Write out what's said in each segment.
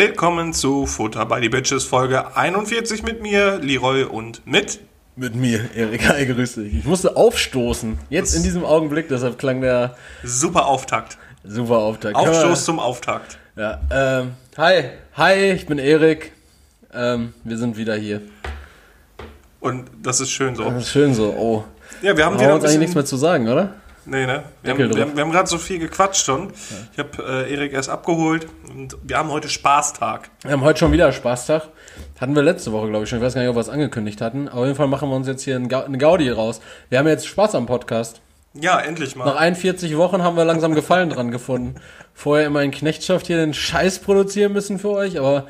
Willkommen zu Futter by the Bitches Folge 41 mit mir, Leroy und mit. Mit mir, Erik. Hi, grüß dich. Ich musste aufstoßen. Jetzt in diesem Augenblick, deshalb klang der Super Auftakt. super Auftakt. Aufstoß zum Auftakt. Ja, ähm, hi. Hi, ich bin Erik. Ähm, wir sind wieder hier. Und das ist schön so. Das ist schön so. Oh. Ja, wir haben Haben wieder wir ein uns eigentlich nichts mehr zu sagen, oder? Nee, ne? Wir Deckel haben, wir haben, wir haben gerade so viel gequatscht schon. Ich habe äh, Erik erst abgeholt und wir haben heute Spaßtag. Wir haben heute schon wieder Spaßtag. Hatten wir letzte Woche, glaube ich, schon. Ich weiß gar nicht, ob wir es angekündigt hatten. Auf jeden Fall machen wir uns jetzt hier einen Gau- eine Gaudi raus. Wir haben jetzt Spaß am Podcast. Ja, endlich Nach mal. 41 Wochen haben wir langsam Gefallen dran gefunden. Vorher immer in Knechtschaft hier den Scheiß produzieren müssen für euch, aber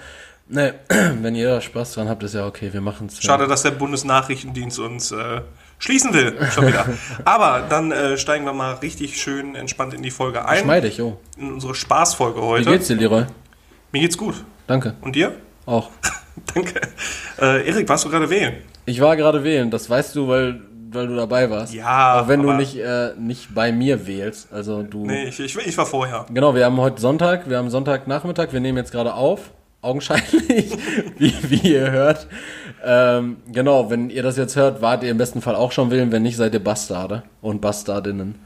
ne, wenn ihr Spaß dran habt, ist ja okay, wir machen es. Schade, dass der Bundesnachrichtendienst uns äh, schließen will. Schon wieder. Aber dann äh, steigen wir mal richtig schön entspannt in die Folge ein. Schmeidig, oh. In unsere Spaßfolge Wie heute. geht's dir, Leroy? Mir geht's gut. Danke. Und dir? Auch. Danke. Äh, Erik, warst du gerade wählen? Ich war gerade wählen, das weißt du, weil, weil du dabei warst. Ja, Auch wenn du nicht, äh, nicht bei mir wählst. Also du. Nee, ich, ich, ich war vorher. Genau, wir haben heute Sonntag, wir haben Sonntagnachmittag, wir nehmen jetzt gerade auf, augenscheinlich, wie, wie ihr hört. Ähm, genau, wenn ihr das jetzt hört, wart ihr im besten Fall auch schon wählen, wenn nicht, seid ihr Bastarde und Bastardinnen.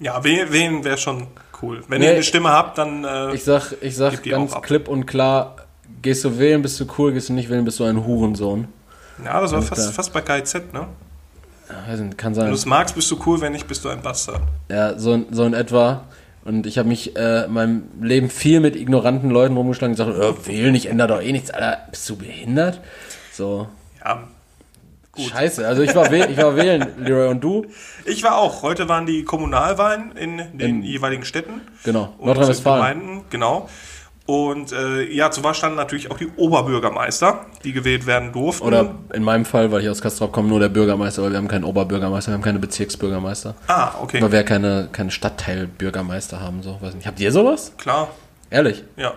Ja, wählen, wäre schon cool. Wenn Nee. ihr eine Stimme habt, dann äh, Ich sag, ich sag ganz klipp und klar, gehst du wählen, bist du cool, gehst du nicht wählen, bist du ein Hurensohn. ja, das war fast, fast bei KIZ, ne? Ja, nicht, kann Wenn sein. du es magst, bist du cool, wenn nicht, bist du ein Bastard. Ja, so, in- so in etwa. Und ich habe mich äh, in meinem Leben viel mit ignoranten Leuten rumgeschlagen und gesagt, äh, wählen, ich ändere doch eh nichts. Alter, bist du behindert? So, Ja, Gut. scheiße. Also ich war, ich war wählen, Leroy, und du? ich war auch. Heute waren die Kommunalwahlen in den In- jeweiligen Städten. Genau, und Nordrhein-Westfalen. Genau. Und äh, ja, zur Wahl standen natürlich auch die Oberbürgermeister, die gewählt werden durften. Oder in meinem Fall, weil ich aus Kastrop komme, nur der Bürgermeister, weil wir haben keinen Oberbürgermeister, wir haben keine Bezirksbürgermeister. Ah, okay. Weil wir keine, keine Stadtteilbürgermeister haben, so, weiß nicht. Habt ihr sowas? Klar, Ehrlich? ja.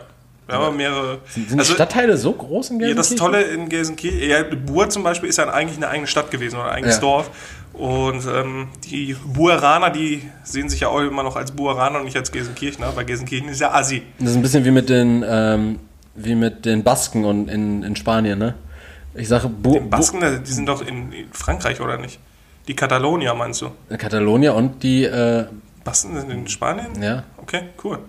Wir haben mehrere. Sind die also, Stadtteile so groß in ja, das Gelsenkirchen? Tolle in Gelsenkirchen, ja, Buhr zum Beispiel ist ja eigentlich eine eigene Stadt gewesen oder ein eigenes Ja. Dorf. Und ähm, die Bueraner, die sehen sich ja auch immer noch als Bueraner und nicht als Gelsenkirchner, weil Gelsenkirchen ist ja Assi. Das ist ein bisschen wie mit den, ähm, wie mit den Basken und in, in Spanien, ne? Ich sage, Bu Basken, die sind doch in Frankreich, oder nicht? Die Katalonier, meinst du? Bu Katalonier und die, äh, Basken sind in Spanien? ja, Okay, cool.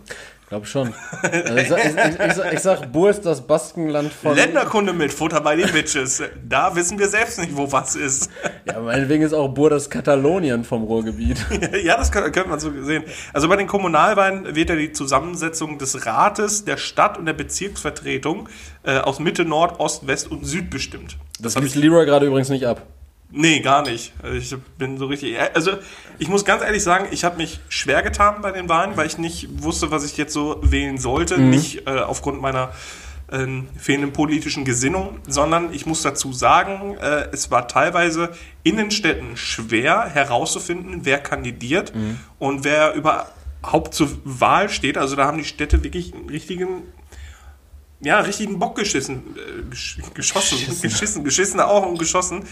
Glaube schon. Also ich, sag, ich, ich, ich, sag, ich sag, Bu ist das Baskenland von... Länderkunde mit Futter bei den Bitches. Da wissen wir selbst nicht, wo was ist. Ja, meinetwegen ist auch Bur das Katalonien vom Ruhrgebiet. ja, das kann- könnte man so sehen. Also bei den Kommunalwahlen wird ja die Zusammensetzung des Rates, der Stadt und der Bezirksvertretung äh, aus Mitte, Nord, Ost, West und Süd bestimmt. Das liest Leroy gerade übrigens nicht ab. Nee, gar nicht. Also ich bin so richtig. Also ich muss ganz ehrlich sagen, ich habe mich schwer getan bei den Wahlen, weil ich nicht wusste, was ich jetzt so wählen sollte. Nicht äh, aufgrund meiner ähm, fehlenden politischen Gesinnung, sondern ich muss dazu sagen, äh, es war teilweise in den Städten schwer herauszufinden, wer kandidiert und wer überhaupt zur Wahl steht. Also da haben die Städte wirklich einen richtigen ja, richtigen Bock geschissen, äh, gesch geschossen, geschissen, geschissen auch und geschossen.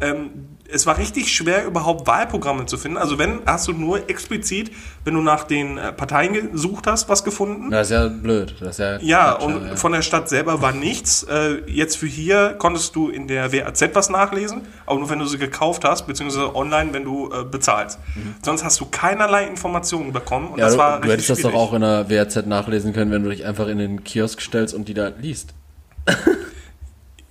Ähm, es war richtig schwer, überhaupt Wahlprogramme zu finden. Also wenn, hast du nur explizit, wenn du nach den äh, Parteien gesucht hast, was gefunden. Das ist ja blöd. Das ist ja, Ja, und ja. von der Stadt selber war nichts. Äh, jetzt für hier konntest du in der WAZ was nachlesen, aber nur wenn du sie gekauft hast, beziehungsweise online, wenn du äh, bezahlst. Sonst hast du keinerlei Informationen bekommen und Mhm. Ja, das du, war du hättest das doch schwierig. auch in der WRZ nachlesen können, wenn du dich einfach in den Kiosk stellst und die da liest.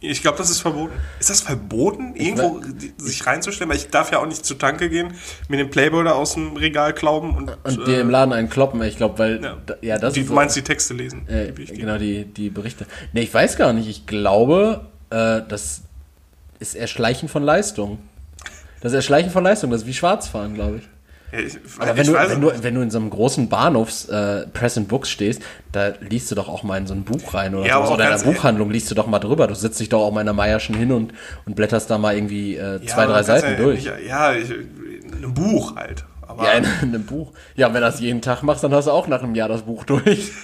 Ich glaube, das ist verboten. Ist das verboten, irgendwo sich reinzustellen? Weil ich darf ja auch nicht zur Tanke gehen, mir den Playboy da aus dem Regal klauben und, Und dir im Laden einen kloppen, ich glaube, weil, ja, ja, das die, ist du meinst die Texte lesen. Äh, die genau, die, die Berichte. Nee, ich weiß gar nicht. Ich glaube, äh, das ist Erschleichen von Leistung. Das Erschleichen von Leistung, das ist wie Schwarzfahren, glaube ich. Ich, Aber wenn du, weiß wenn, du, wenn du in so einem großen Bahnhofs äh, Press and Books stehst, da liest du doch auch mal in so ein Buch rein oder Ja, so. Oder in einer Buchhandlung liest du doch mal drüber. Du sitzt dich doch auch mal in der Meierschen hin und, und blätterst da mal irgendwie äh, Ja, zwei, drei Seiten ja, durch. Ja, ich, in einem Buch halt. Aber Ja, in, in einem Buch. Ja, wenn du das jeden Tag machst, dann hast du auch nach einem Jahr das Buch durch.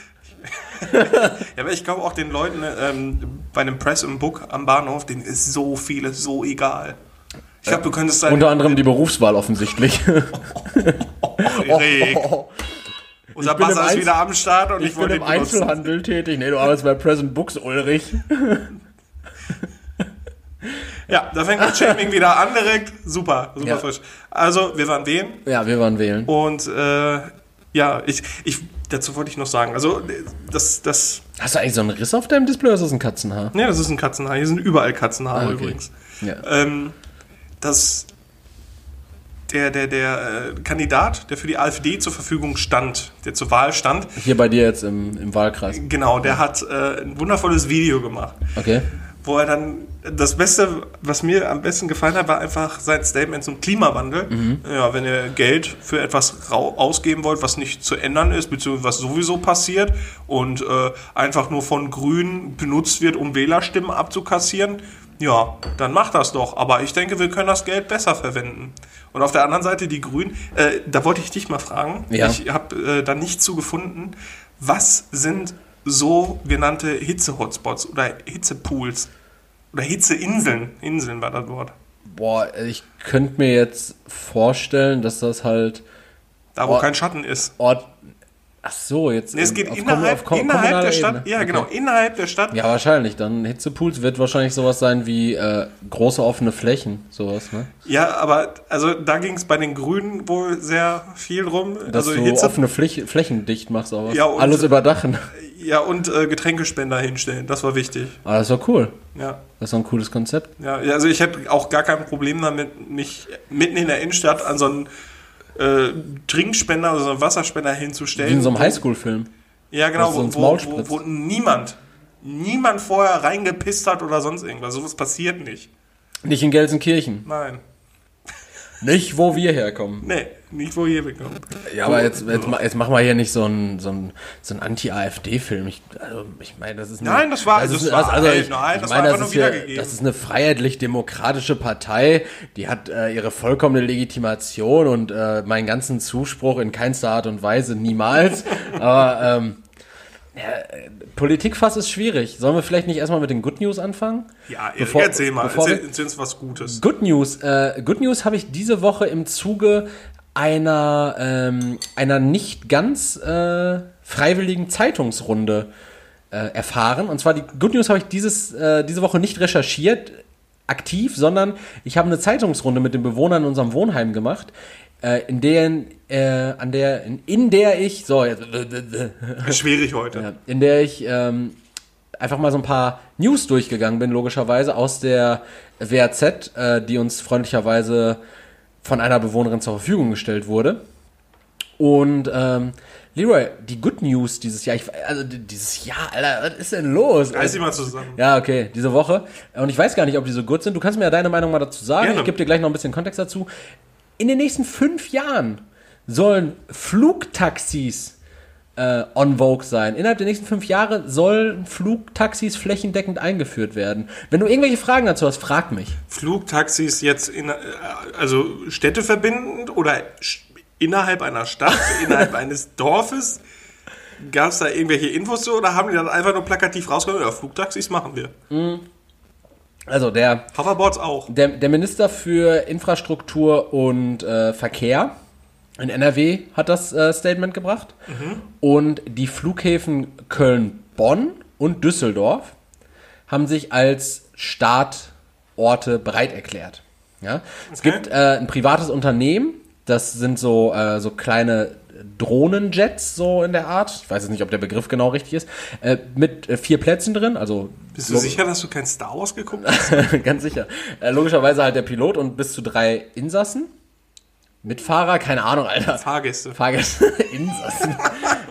Ja, aber ich glaube auch den Leuten ähm, bei einem Press and Book am Bahnhof, denen ist so vieles so egal. Ich glaube, du könntest da. Unter anderem die Berufswahl offensichtlich. Oh, Erik. Unser Buzzer ist wieder am Start und ich, Ich bin im. Einzelhandel tätig. Nee, du arbeitest bei Present Books, Ulrich. Ja, da fängt das Shaming wieder an direkt. Super, super Ja. frisch. Also, wir waren wählen Ja, wir waren wählen. und äh, ja, ich, ich, dazu wollte ich noch sagen, also das, das, Hast du eigentlich so einen Riss auf deinem Display oder ist das ein Katzenhaar? ne, das ist ein Katzenhaar. Hier sind überall Katzenhaare Ah, okay. übrigens. Ja. Ähm, das, der, der, der äh, Kandidat, der für die AfD zur Verfügung stand, der zur Wahl stand, Hier bei dir jetzt im, im Wahlkreis. genau, der hat äh, ein wundervolles Video gemacht. Okay. wo er dann das Beste, was mir am besten gefallen hat, war einfach sein Statement zum Klimawandel. Ja, wenn ihr Geld für etwas ausgeben wollt, was nicht zu ändern ist, beziehungsweise was sowieso passiert und äh, einfach nur von Grünen benutzt wird, um Wählerstimmen abzukassieren, ja, dann macht das doch. Aber ich denke, wir können das Geld besser verwenden. Und auf der anderen Seite die Grünen, äh, da wollte ich dich mal fragen, Ja. ich habe äh, da nichts zu gefunden, was sind sogenannte Hitze-Hotspots oder Hitzepools oder Hitzeinseln. Inseln war das Wort. Boah, ich könnte mir jetzt vorstellen, dass das halt Da, wo Oh. kein Schatten ist. Ort. Ach so, jetzt. Nee, es im- geht innerhalb, kom- innerhalb der Stadt. Ebene. Ja, Okay. genau, innerhalb der Stadt. Ja, wahrscheinlich. Dann Hitzepools wird wahrscheinlich sowas sein wie äh, große offene Flächen, sowas, ne? Ja, aber also da ging es bei den Grünen wohl sehr viel rum. Dass also du Hitze, offene Fläch Flächen dicht machst, aber Ja, und- alles überdachen. ja und äh, Getränkespender hinstellen. Das war wichtig. Aber das war cool. Ja. Das doch ein cooles Konzept. Ja, ja, also ich hätte auch gar kein Problem damit, mich mitten in der Innenstadt an so einen äh, Trinkspender oder so einen Wasserspender hinzustellen. Wie in so einem Highschool-Film. Ja, genau, wo, wo, wo, wo niemand, niemand vorher reingepisst hat oder sonst irgendwas. Sowas passiert nicht. Nicht in Gelsenkirchen. Nein. Nicht, wo wir herkommen. Nee, nicht wo ihr bekommt. Ja, aber jetzt, jetzt, jetzt machen wir hier nicht so einen so einen- so einen Anti-AfD-Film. Ich, also, ich meine, das ist eine, Nein, das war- ist, das war- also ich, nein, ich das meine, war das einfach ist nur ja, wiedergegeben. das ist eine freiheitlich-demokratische Partei, die hat äh, ihre vollkommene Legitimation und äh, meinen ganzen Zuspruch in keinster Art und Weise niemals. aber ähm, ja, äh, Politikfass ist schwierig. Sollen wir vielleicht nicht erstmal mit den Good News anfangen? Ja, Bevor- erzähl mal. bevor Erzähl, wir- erzähl uns was Gutes. Good News. Äh, Good News habe ich diese Woche im Zuge einer, ähm, einer nicht ganz äh, freiwilligen Zeitungsrunde äh, erfahren. Und zwar die Good News habe ich dieses, äh, diese Woche nicht recherchiert, aktiv, sondern ich habe eine Zeitungsrunde mit den Bewohnern in unserem Wohnheim gemacht, äh, in deren, äh, an der, in, in der ich, so, jetzt, Schwierig heute. in der ich ähm, einfach mal so ein paar News durchgegangen bin, logischerweise aus der WAZ, äh, die uns freundlicherweise von einer Bewohnerin zur Verfügung gestellt wurde. Und ähm, Leroy, die Good News dieses Jahr, ich, also dieses Jahr, Alter, was ist denn los? Reiß sie mal zusammen. Ja, okay, diese Woche. Und ich weiß gar nicht, ob die so gut sind. Du kannst mir ja deine Meinung mal dazu sagen. Gerne. Ich gebe dir gleich noch ein bisschen Kontext dazu. In den nächsten fünf Jahren sollen Flugtaxis äh, on Vogue sein. Innerhalb der nächsten fünf Jahre sollen Flugtaxis flächendeckend eingeführt werden. Wenn du irgendwelche Fragen dazu hast, frag mich. Flugtaxis jetzt in, äh, also städteverbindend oder innerhalb einer Stadt, innerhalb eines Dorfes? Gab es da irgendwelche Infos zu oder haben die dann einfach nur plakativ rausgekommen? Ja, Flugtaxis machen wir. Also der Hoverboards auch. Der, der Minister für Infrastruktur und äh, Verkehr in NRW hat das äh, Statement gebracht. Und die Flughäfen Köln-Bonn und Düsseldorf haben sich als Startorte bereit erklärt. Ja? Es Okay. gibt äh, ein privates Unternehmen, das sind so, äh, so kleine Drohnenjets, so in der Art. Ich weiß jetzt nicht, ob der Begriff genau richtig ist. Äh, mit äh, vier Plätzen drin, also Bist du sicher, dass du kein Star Wars geguckt hast? Ganz sicher. Äh, logischerweise halt der Pilot und bis zu drei Insassen. Mitfahrer, keine Ahnung, Alter. Fahrgäste. Fahrgäste, Insassen.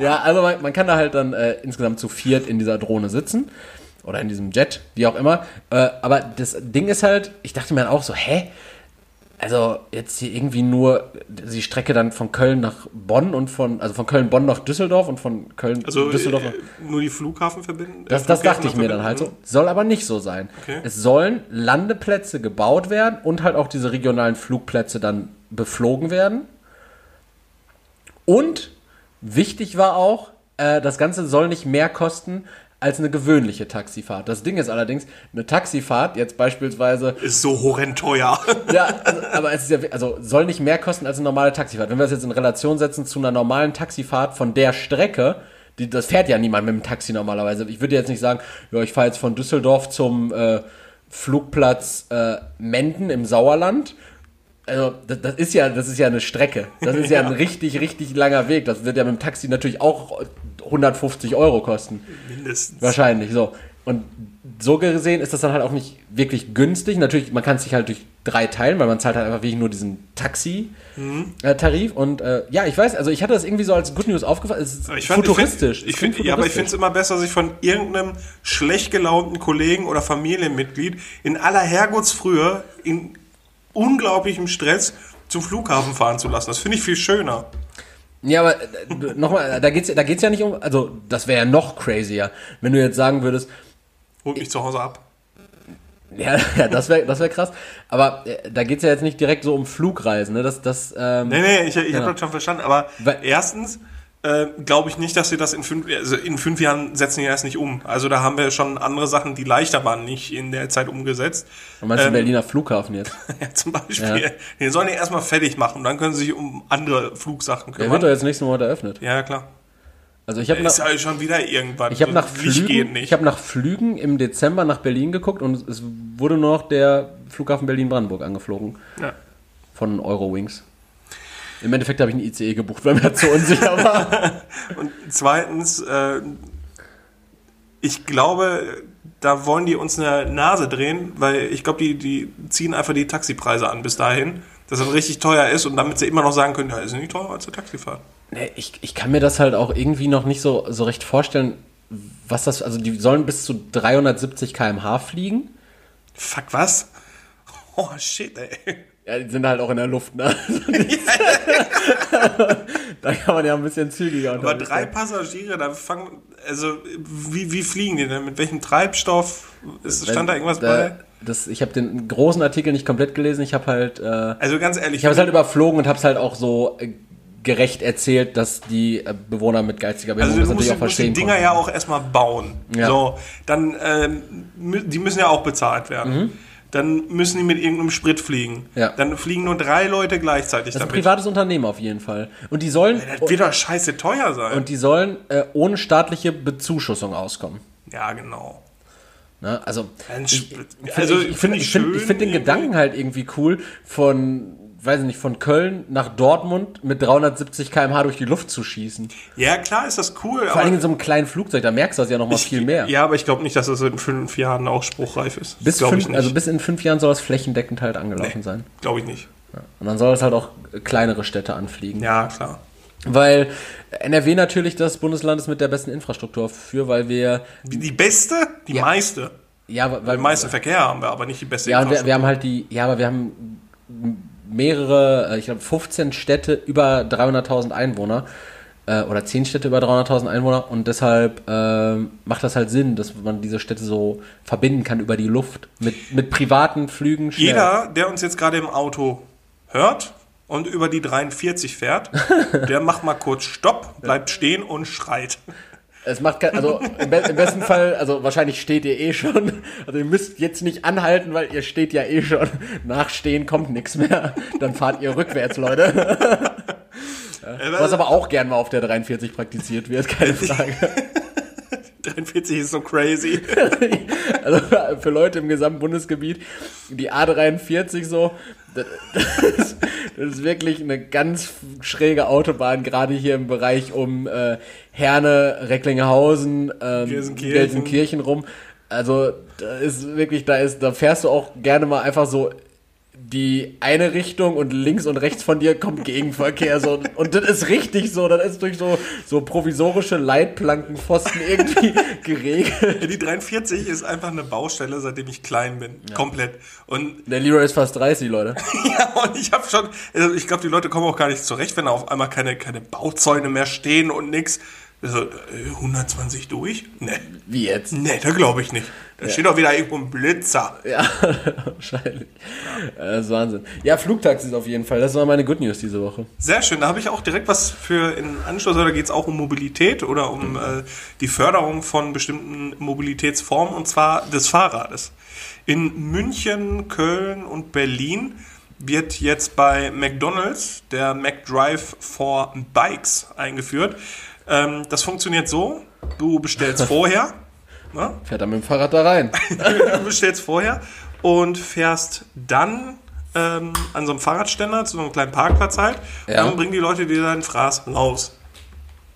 ja, also man, man kann da halt dann äh, insgesamt zu viert in dieser Drohne sitzen. Oder in diesem Jet, wie auch immer. Äh, aber das Ding ist halt, ich dachte mir dann auch so, hä? Also jetzt hier irgendwie nur die Strecke dann von Köln nach Bonn und von, also von Köln-Bonn nach Düsseldorf und von Köln Also Düsseldorf äh, nur die Flughafen verbinden? das, äh, das Flughäfen dachte ich mir dann halt so. verbinden? Soll aber nicht so sein. Okay. Es sollen Landeplätze gebaut werden und halt auch diese regionalen Flugplätze dann beflogen werden. Und wichtig war auch, äh, das Ganze soll nicht mehr kosten als eine gewöhnliche Taxifahrt. Das Ding ist allerdings, eine Taxifahrt jetzt beispielsweise Ist so horrend teuer. ja, also, aber es ist ja, also soll nicht mehr kosten als eine normale Taxifahrt. Wenn wir das jetzt in Relation setzen zu einer normalen Taxifahrt von der Strecke, die, das fährt ja niemand mit dem Taxi normalerweise. Ich würde jetzt nicht sagen, ja, ich fahre jetzt von Düsseldorf zum äh, Flugplatz äh, Menden im Sauerland. Also das, das ist ja, das ist ja eine Strecke. Das ist ja, ein richtig, richtig langer Weg. Das wird ja mit dem Taxi natürlich auch 150 Euro kosten. Mindestens. Wahrscheinlich, so. Und so gesehen ist das dann halt auch nicht wirklich günstig. Natürlich, man kann es sich halt durch drei teilen, weil man zahlt halt einfach wirklich nur diesen Taxi-Tarif. Und äh, ja, ich weiß, also ich hatte das irgendwie so als Good News aufgefallen. Es ist Ich fand, futuristisch. Ich find, ich find, ja, aber ich finde es immer besser, sich von irgendeinem schlecht gelaunten Kollegen oder Familienmitglied in aller Herrgottsfrühe in unglaublichem Stress zum Flughafen fahren zu lassen. Das finde ich viel schöner. Ja, aber äh, nochmal, da geht's, da geht's ja nicht um, also das wäre ja noch crazier, wenn du jetzt sagen würdest, Holt mich zu Hause ab. ja, ja das wäre das wär krass, aber äh, da geht's ja jetzt nicht direkt so um Flugreisen, ne? Das, das, ähm, Nee, nee, ich, ich Genau. habe das schon verstanden. Aber Weil- erstens äh, glaube ich nicht, dass sie das in fünf, also in fünf Jahren setzen die erst nicht um. Also da haben wir schon andere Sachen, die leichter waren, nicht in der Zeit umgesetzt. was meinst du ähm, Berliner Flughafen jetzt? Ja, zum Beispiel. Den sollen die erstmal fertig machen, dann können sie sich um andere Flugsachen Der wird kümmern. doch jetzt nächsten Monat eröffnet. Ja, klar. Also ich habe Ist ja schon wieder irgendwann. ich habe nach geht Flügen, nicht. ich habe nach Flügen im Dezember nach Berlin geguckt und es wurde nur noch der Flughafen Berlin-Brandenburg angeflogen ja. von Eurowings. Im Endeffekt habe ich einen ICE gebucht, weil mir so unsicher war. Und zweitens, äh, ich glaube, da wollen die uns eine Nase drehen, weil ich glaube, die, die ziehen einfach die Taxipreise an bis dahin, dass das richtig teuer ist und damit sie immer noch sagen können, ja, ist nicht teurer als eine Taxifahrt. Nee, ich, ich kann mir das halt auch irgendwie noch nicht so, so recht vorstellen, was das, also die sollen bis zu 370 km/h fliegen. Fuck, was? Oh, shit, ey. Ja, die sind halt auch in der Luft, ne? da kann man ja ein bisschen zügiger Aber drei sein. Passagiere, da fangen, also, wie, wie fliegen die denn? Mit welchem Treibstoff? Ist, stand da irgendwas bei? Das, ich habe den großen Artikel nicht komplett gelesen. Ich habe halt, äh, Also ganz ehrlich, ich habe es halt überflogen und habe es halt auch so äh, gerecht erzählt, dass die äh, Bewohner mit geistiger Also Behinderung du das musst, natürlich auch musst die verstehen Dinger konnten. ja auch erstmal bauen. Ja. So, dann, ähm, die müssen ja auch bezahlt werden. Dann müssen die mit irgendeinem Sprit fliegen. Ja. Dann fliegen nur drei Leute gleichzeitig Das ist ein damit. privates Unternehmen auf jeden Fall. Und die sollen, Das wird doch scheiße teuer sein. und die sollen äh, ohne staatliche Bezuschussung auskommen. ja, genau. Ne? Also, Ein ich, ich also, finde ich find, ich find, ich find den. Gedanken halt irgendwie cool, von, weiß ich nicht, von Köln nach Dortmund mit 370 km/h durch die Luft zu schießen. Ja, klar ist das cool. Vor allem in so einem kleinen Flugzeug, da merkst du das ja noch mal viel mehr. Ja, aber ich glaube nicht, dass das in fünf Jahren auch spruchreif ist. bis, fünf, nicht. also bis in fünf Jahren soll das flächendeckend halt angelaufen sein. glaube ich nicht. Und dann soll es halt auch kleinere Städte anfliegen. Ja, klar. Weil NRW natürlich das Bundesland ist mit der besten Infrastruktur für, weil wir, Die beste? Die Ja. meiste. ja, weil, Den meisten Verkehr haben wir, aber nicht die beste Ja, und wir, wir haben halt die, ja, aber wir haben mehrere, äh, ich glaube 15 Städte über 300.000 Einwohner äh, oder 10 Städte über 300.000 Einwohner und deshalb ähm, macht das halt Sinn, dass man diese Städte so verbinden kann über die Luft mit, mit privaten Flügen. schnell. Jeder, der uns jetzt gerade im Auto hört und über die 43 fährt, der macht mal kurz Stopp, bleibt stehen und schreit. Es macht kein, also im, be im besten Fall, also wahrscheinlich steht ihr eh schon. Also ihr müsst jetzt nicht anhalten, weil ihr steht ja eh schon. Nachstehen kommt nichts mehr. Dann fahrt ihr rückwärts, Leute. Was aber auch gern mal auf der 43 praktiziert wird, keine Frage. 43 ist so crazy. Also für Leute im gesamten Bundesgebiet, die A43 so, das, das ist wirklich eine ganz schräge Autobahn, gerade hier im Bereich um äh, Herne, Recklinghausen, ähm, Gelsenkirchen. Gelsenkirchen rum. Also da ist wirklich, da ist, da fährst du auch gerne mal einfach so die eine Richtung und links und rechts von dir kommt Gegenverkehr so und das ist richtig so, das ist durch so so provisorische Leitplankenpfosten irgendwie geregelt. Die 43 ist einfach eine Baustelle, seitdem ich klein bin. Komplett. Und Der Leroy ist fast 30, Leute. ja, und ich habe schon, also ich glaube, die Leute kommen auch gar nicht zurecht, wenn da auf einmal keine, keine Bauzäune mehr stehen und nix. So, äh, 120 durch? Nee. Wie jetzt? Nee, da glaube ich nicht. Da steht doch wieder irgendwo ein Blitzer. Ja, wahrscheinlich. Äh, Das ist Wahnsinn. Ja, Flugtaxis auf jeden Fall. Das war meine Good News diese Woche. Sehr schön. Da habe ich auch direkt was für in Anschluss. Da geht es auch um Mobilität oder um äh, die Förderung von bestimmten Mobilitätsformen und zwar des Fahrrades. In München, Köln und Berlin wird jetzt bei McDonald's der McDrive for Bikes eingeführt. Ähm, das funktioniert so: Du bestellst vorher. ne? Fährt er mit dem Fahrrad da rein. du bestellst vorher und fährst dann ähm, an so einem Fahrradständer zu so einem kleinen Parkplatz halt. Ja. Und dann bringen die Leute dir deinen Fraß raus.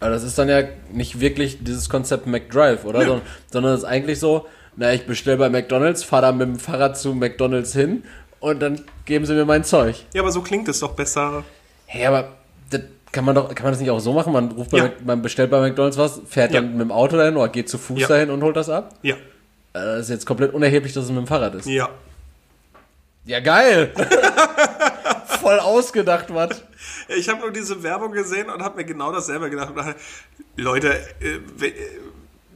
Aber das ist dann ja nicht wirklich dieses Konzept McDrive, oder? Nö. Sondern, es ist eigentlich so, na, ich bestelle bei McDonalds, fahre dann mit dem Fahrrad zu McDonalds hin und dann geben sie mir mein Zeug. Ja, aber so klingt es doch besser. Hey, aber kann man doch, kann man das nicht auch so machen? Man ruft bei, Ja. Man bestellt bei McDonalds was, fährt Ja. dann mit dem Auto dahin oder geht zu Fuß Ja. dahin und holt das ab? Ja, Äh, Das ist jetzt komplett unerheblich, dass es mit dem Fahrrad ist. ja. Ja, geil! Voll ausgedacht, was? Ich habe nur diese Werbung gesehen und habe mir genau dasselbe gedacht. Dachte, Leute, äh, äh,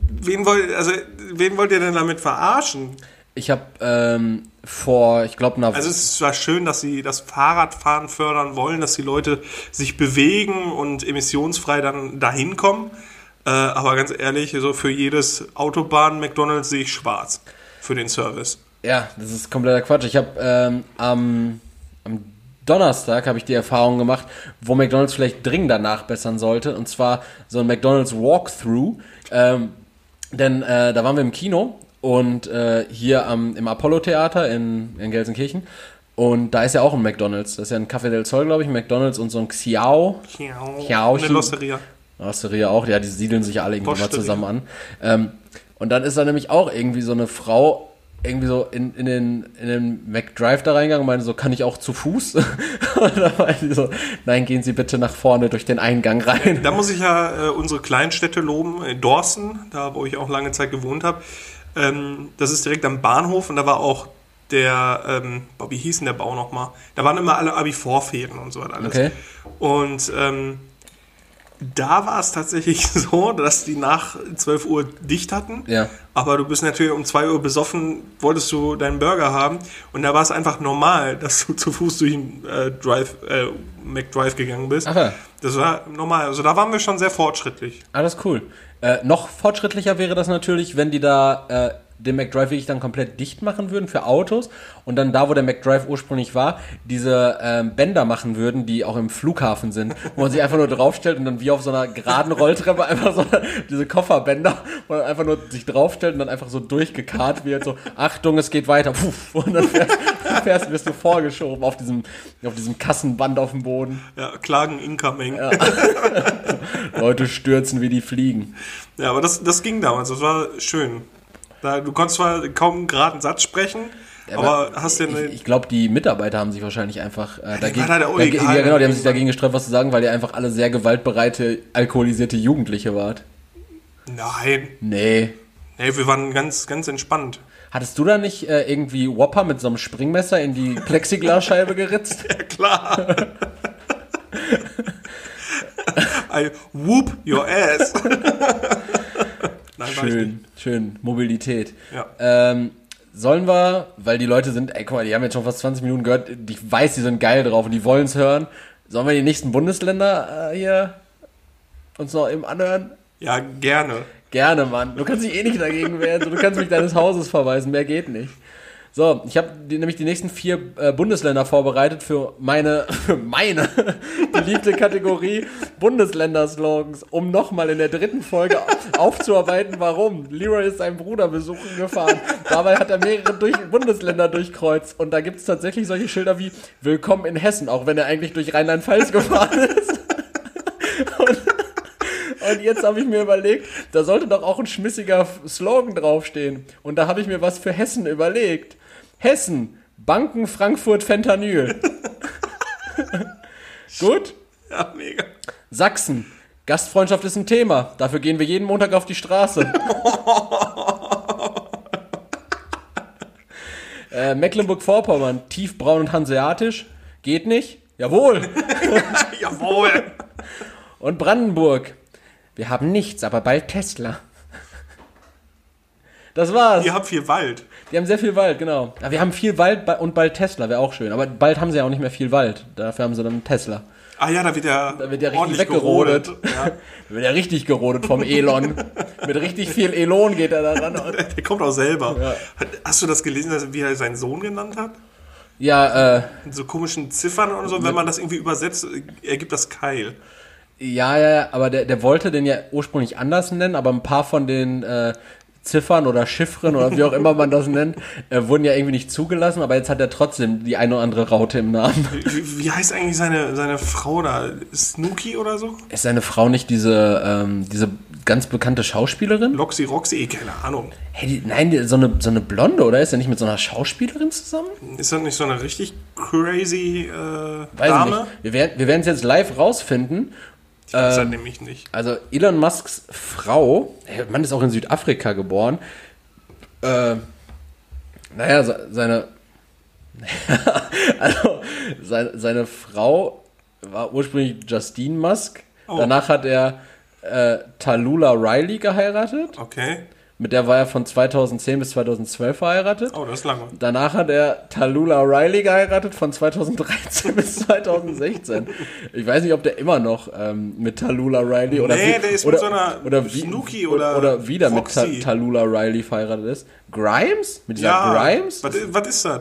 wen wollt, also, wen wollt ihr denn damit verarschen? Ich habe ähm, vor, ich glaube, einer Also es ist zwar schön, dass sie das Fahrradfahren fördern wollen, dass die Leute sich bewegen und emissionsfrei dann dahin kommen. Äh, aber ganz ehrlich, so für jedes Autobahn-McDonalds sehe ich schwarz für den Service. Ja, das ist kompletter Quatsch. Ich habe ähm, am, am Donnerstag habe ich die Erfahrung gemacht, wo McDonald's vielleicht dringender nachbessern sollte. Und zwar so ein McDonald's Walkthrough. Ähm, denn äh, da waren wir im Kino und äh, hier am, im Apollo-Theater in, in Gelsenkirchen. Und da ist ja auch ein McDonald's. Das ist ja ein Café del Sol, glaube ich, ein McDonald's und so ein Xiao. Eine Losteria. Osteria auch, ja, die siedeln sich alle irgendwie mal Posteria. zusammen an. Ähm, und dann ist da nämlich auch irgendwie so eine Frau irgendwie so in, in, den, in den McDrive da reingegangen und meinte so, kann ich auch zu Fuß? und da meinte sie so, nein, gehen Sie bitte nach vorne durch den Eingang rein. Da muss ich ja äh, unsere Kleinstädte loben. Äh, Dorsten, da wo ich auch lange Zeit gewohnt habe. Ähm, das ist direkt am Bahnhof und da war auch der, ähm, wie hieß denn der Bau nochmal? Da waren immer alle Abi-Vorfäden und so was alles. Okay. Und ähm, da war es tatsächlich so, dass die nach 12 Uhr dicht hatten. Ja. Aber du bist natürlich um 2 Uhr besoffen, wolltest du deinen Burger haben. Und da war es einfach normal, dass du zu Fuß durch den äh, Drive, äh, McDrive gegangen bist. Ach ja. Das war normal. Also da waren wir schon sehr fortschrittlich. Alles cool. Äh, noch fortschrittlicher wäre das natürlich, wenn die da äh, den McDrive wirklich dann komplett dicht machen würden für Autos und dann da, wo der McDrive ursprünglich war, diese ähm, Bänder machen würden, die auch im Flughafen sind, wo man sich einfach nur draufstellt und dann wie auf so einer geraden Rolltreppe einfach so diese Kofferbänder, wo man einfach nur sich draufstellt und dann einfach so durchgekarrt wird, so Achtung, es geht weiter, Puff, und dann fährst, fährst wirst du vorgeschoben auf diesem, auf diesem Kassenband auf dem Boden. Ja, Klagen incoming. Ja, Leute stürzen wie die Fliegen. aber das, das ging damals. Das war schön. Du konntest zwar kaum gerade einen Satz sprechen, aber, hast ja eine. Ich, ich glaube, die Mitarbeiter haben sich wahrscheinlich einfach äh, dagegen, halt dagegen egal. ja, genau, die haben sich dagegen gesträubt, was zu sagen, weil ihr einfach alle sehr gewaltbereite, alkoholisierte Jugendliche wart. nein. Nee. Nee, wir waren ganz, ganz entspannt. Hattest du da nicht äh, irgendwie Whopper mit so einem Springmesser in die Plexiglasscheibe geritzt? Ja, klar. I whoop your ass. Nein. Schön, schön. Mobilität. Ja. Ähm, sollen wir, weil die Leute sind, ey, guck mal, die haben jetzt schon fast 20 Minuten gehört, ich weiß, die sind geil drauf und die wollen es hören. Sollen wir die nächsten Bundesländer äh, hier uns noch eben anhören? Ja, gerne. Gerne, Mann. Du kannst dich eh nicht dagegen wehren. Du kannst mich deines Hauses verweisen. Mehr geht nicht. So, ich habe nämlich die nächsten vier äh, Bundesländer vorbereitet für meine, für meine beliebte Kategorie Bundesländer-Slogans, um nochmal in der dritten Folge aufzuarbeiten, warum. Leroy ist seinen Bruder besuchen gefahren. Dabei hat er mehrere durch, Bundesländer durchkreuzt. Und da gibt es tatsächlich solche Schilder wie Willkommen in Hessen, auch wenn er eigentlich durch Rheinland-Pfalz gefahren ist. Und jetzt habe ich mir überlegt, da sollte doch auch ein schmissiger Slogan draufstehen. Und da habe ich mir was für Hessen überlegt. Hessen, Banken Frankfurt Fentanyl. Gut? Ja, mega. Sachsen, Gastfreundschaft ist ein Thema. Dafür gehen wir jeden Montag auf die Straße. äh, Mecklenburg-Vorpommern, tiefbraun und hanseatisch. Geht nicht? Jawohl. Jawohl. Und Brandenburg. Wir haben nichts, aber bald Tesla. Das war's. Ihr habt viel Wald. Die haben sehr viel Wald, genau. Aber wir haben viel Wald und bald Tesla, wäre auch schön. Aber bald haben sie ja auch nicht mehr viel Wald. Dafür haben sie dann Tesla. Ah ja, da wird ja, Da wird ja richtig weggerodet. gerodet. Ja. Da wird ja richtig gerodet vom Elon. Mit richtig viel Elon geht er da ran. Der kommt auch selber. Ja. Hast du das gelesen, wie er seinen Sohn genannt hat? Ja, äh, Mit so komischen Ziffern und so, wenn man das irgendwie übersetzt, ergibt das Keil. ja, ja, ja, aber der, der wollte den ja ursprünglich anders nennen, aber ein paar von den äh, Ziffern oder Chiffren oder wie auch immer man das nennt, äh, wurden ja irgendwie nicht zugelassen, aber jetzt hat er trotzdem die eine oder andere Raute im Namen. Wie, wie heißt eigentlich seine, seine Frau da? Snooki oder so? Ist seine Frau nicht diese, ähm, diese ganz bekannte Schauspielerin? Loxy Roxy, eh, keine Ahnung. Hey, die, nein, die, so, eine, so eine Blonde, oder? Ist er nicht mit so einer Schauspielerin zusammen? Ist das nicht so eine richtig crazy äh, Weiß Dame? ich nicht. Wir werden wir werden es jetzt live rausfinden. Weiß Ähm, halt nämlich nicht. Also Elon Musks Frau, der Mann ist auch in Südafrika geboren. Äh, naja, se- seine, also seine, seine Frau war ursprünglich Justine Musk. Oh. Danach hat er äh, Tallulah Riley geheiratet. Okay. Mit der war er von 2010 bis 2012 verheiratet. Oh, das ist lange. Danach hat er Tallulah Riley geheiratet von 2013 bis 2016. Ich weiß nicht, ob der immer noch ähm, mit Tallulah Riley oder Nee, wie- der ist oder, mit so einer oder wie, Snooki oder oder wieder mit Ta Foxy. Tallulah Riley verheiratet ist. Grimes? Mit dieser Ja. Grimes? Was, was ist das?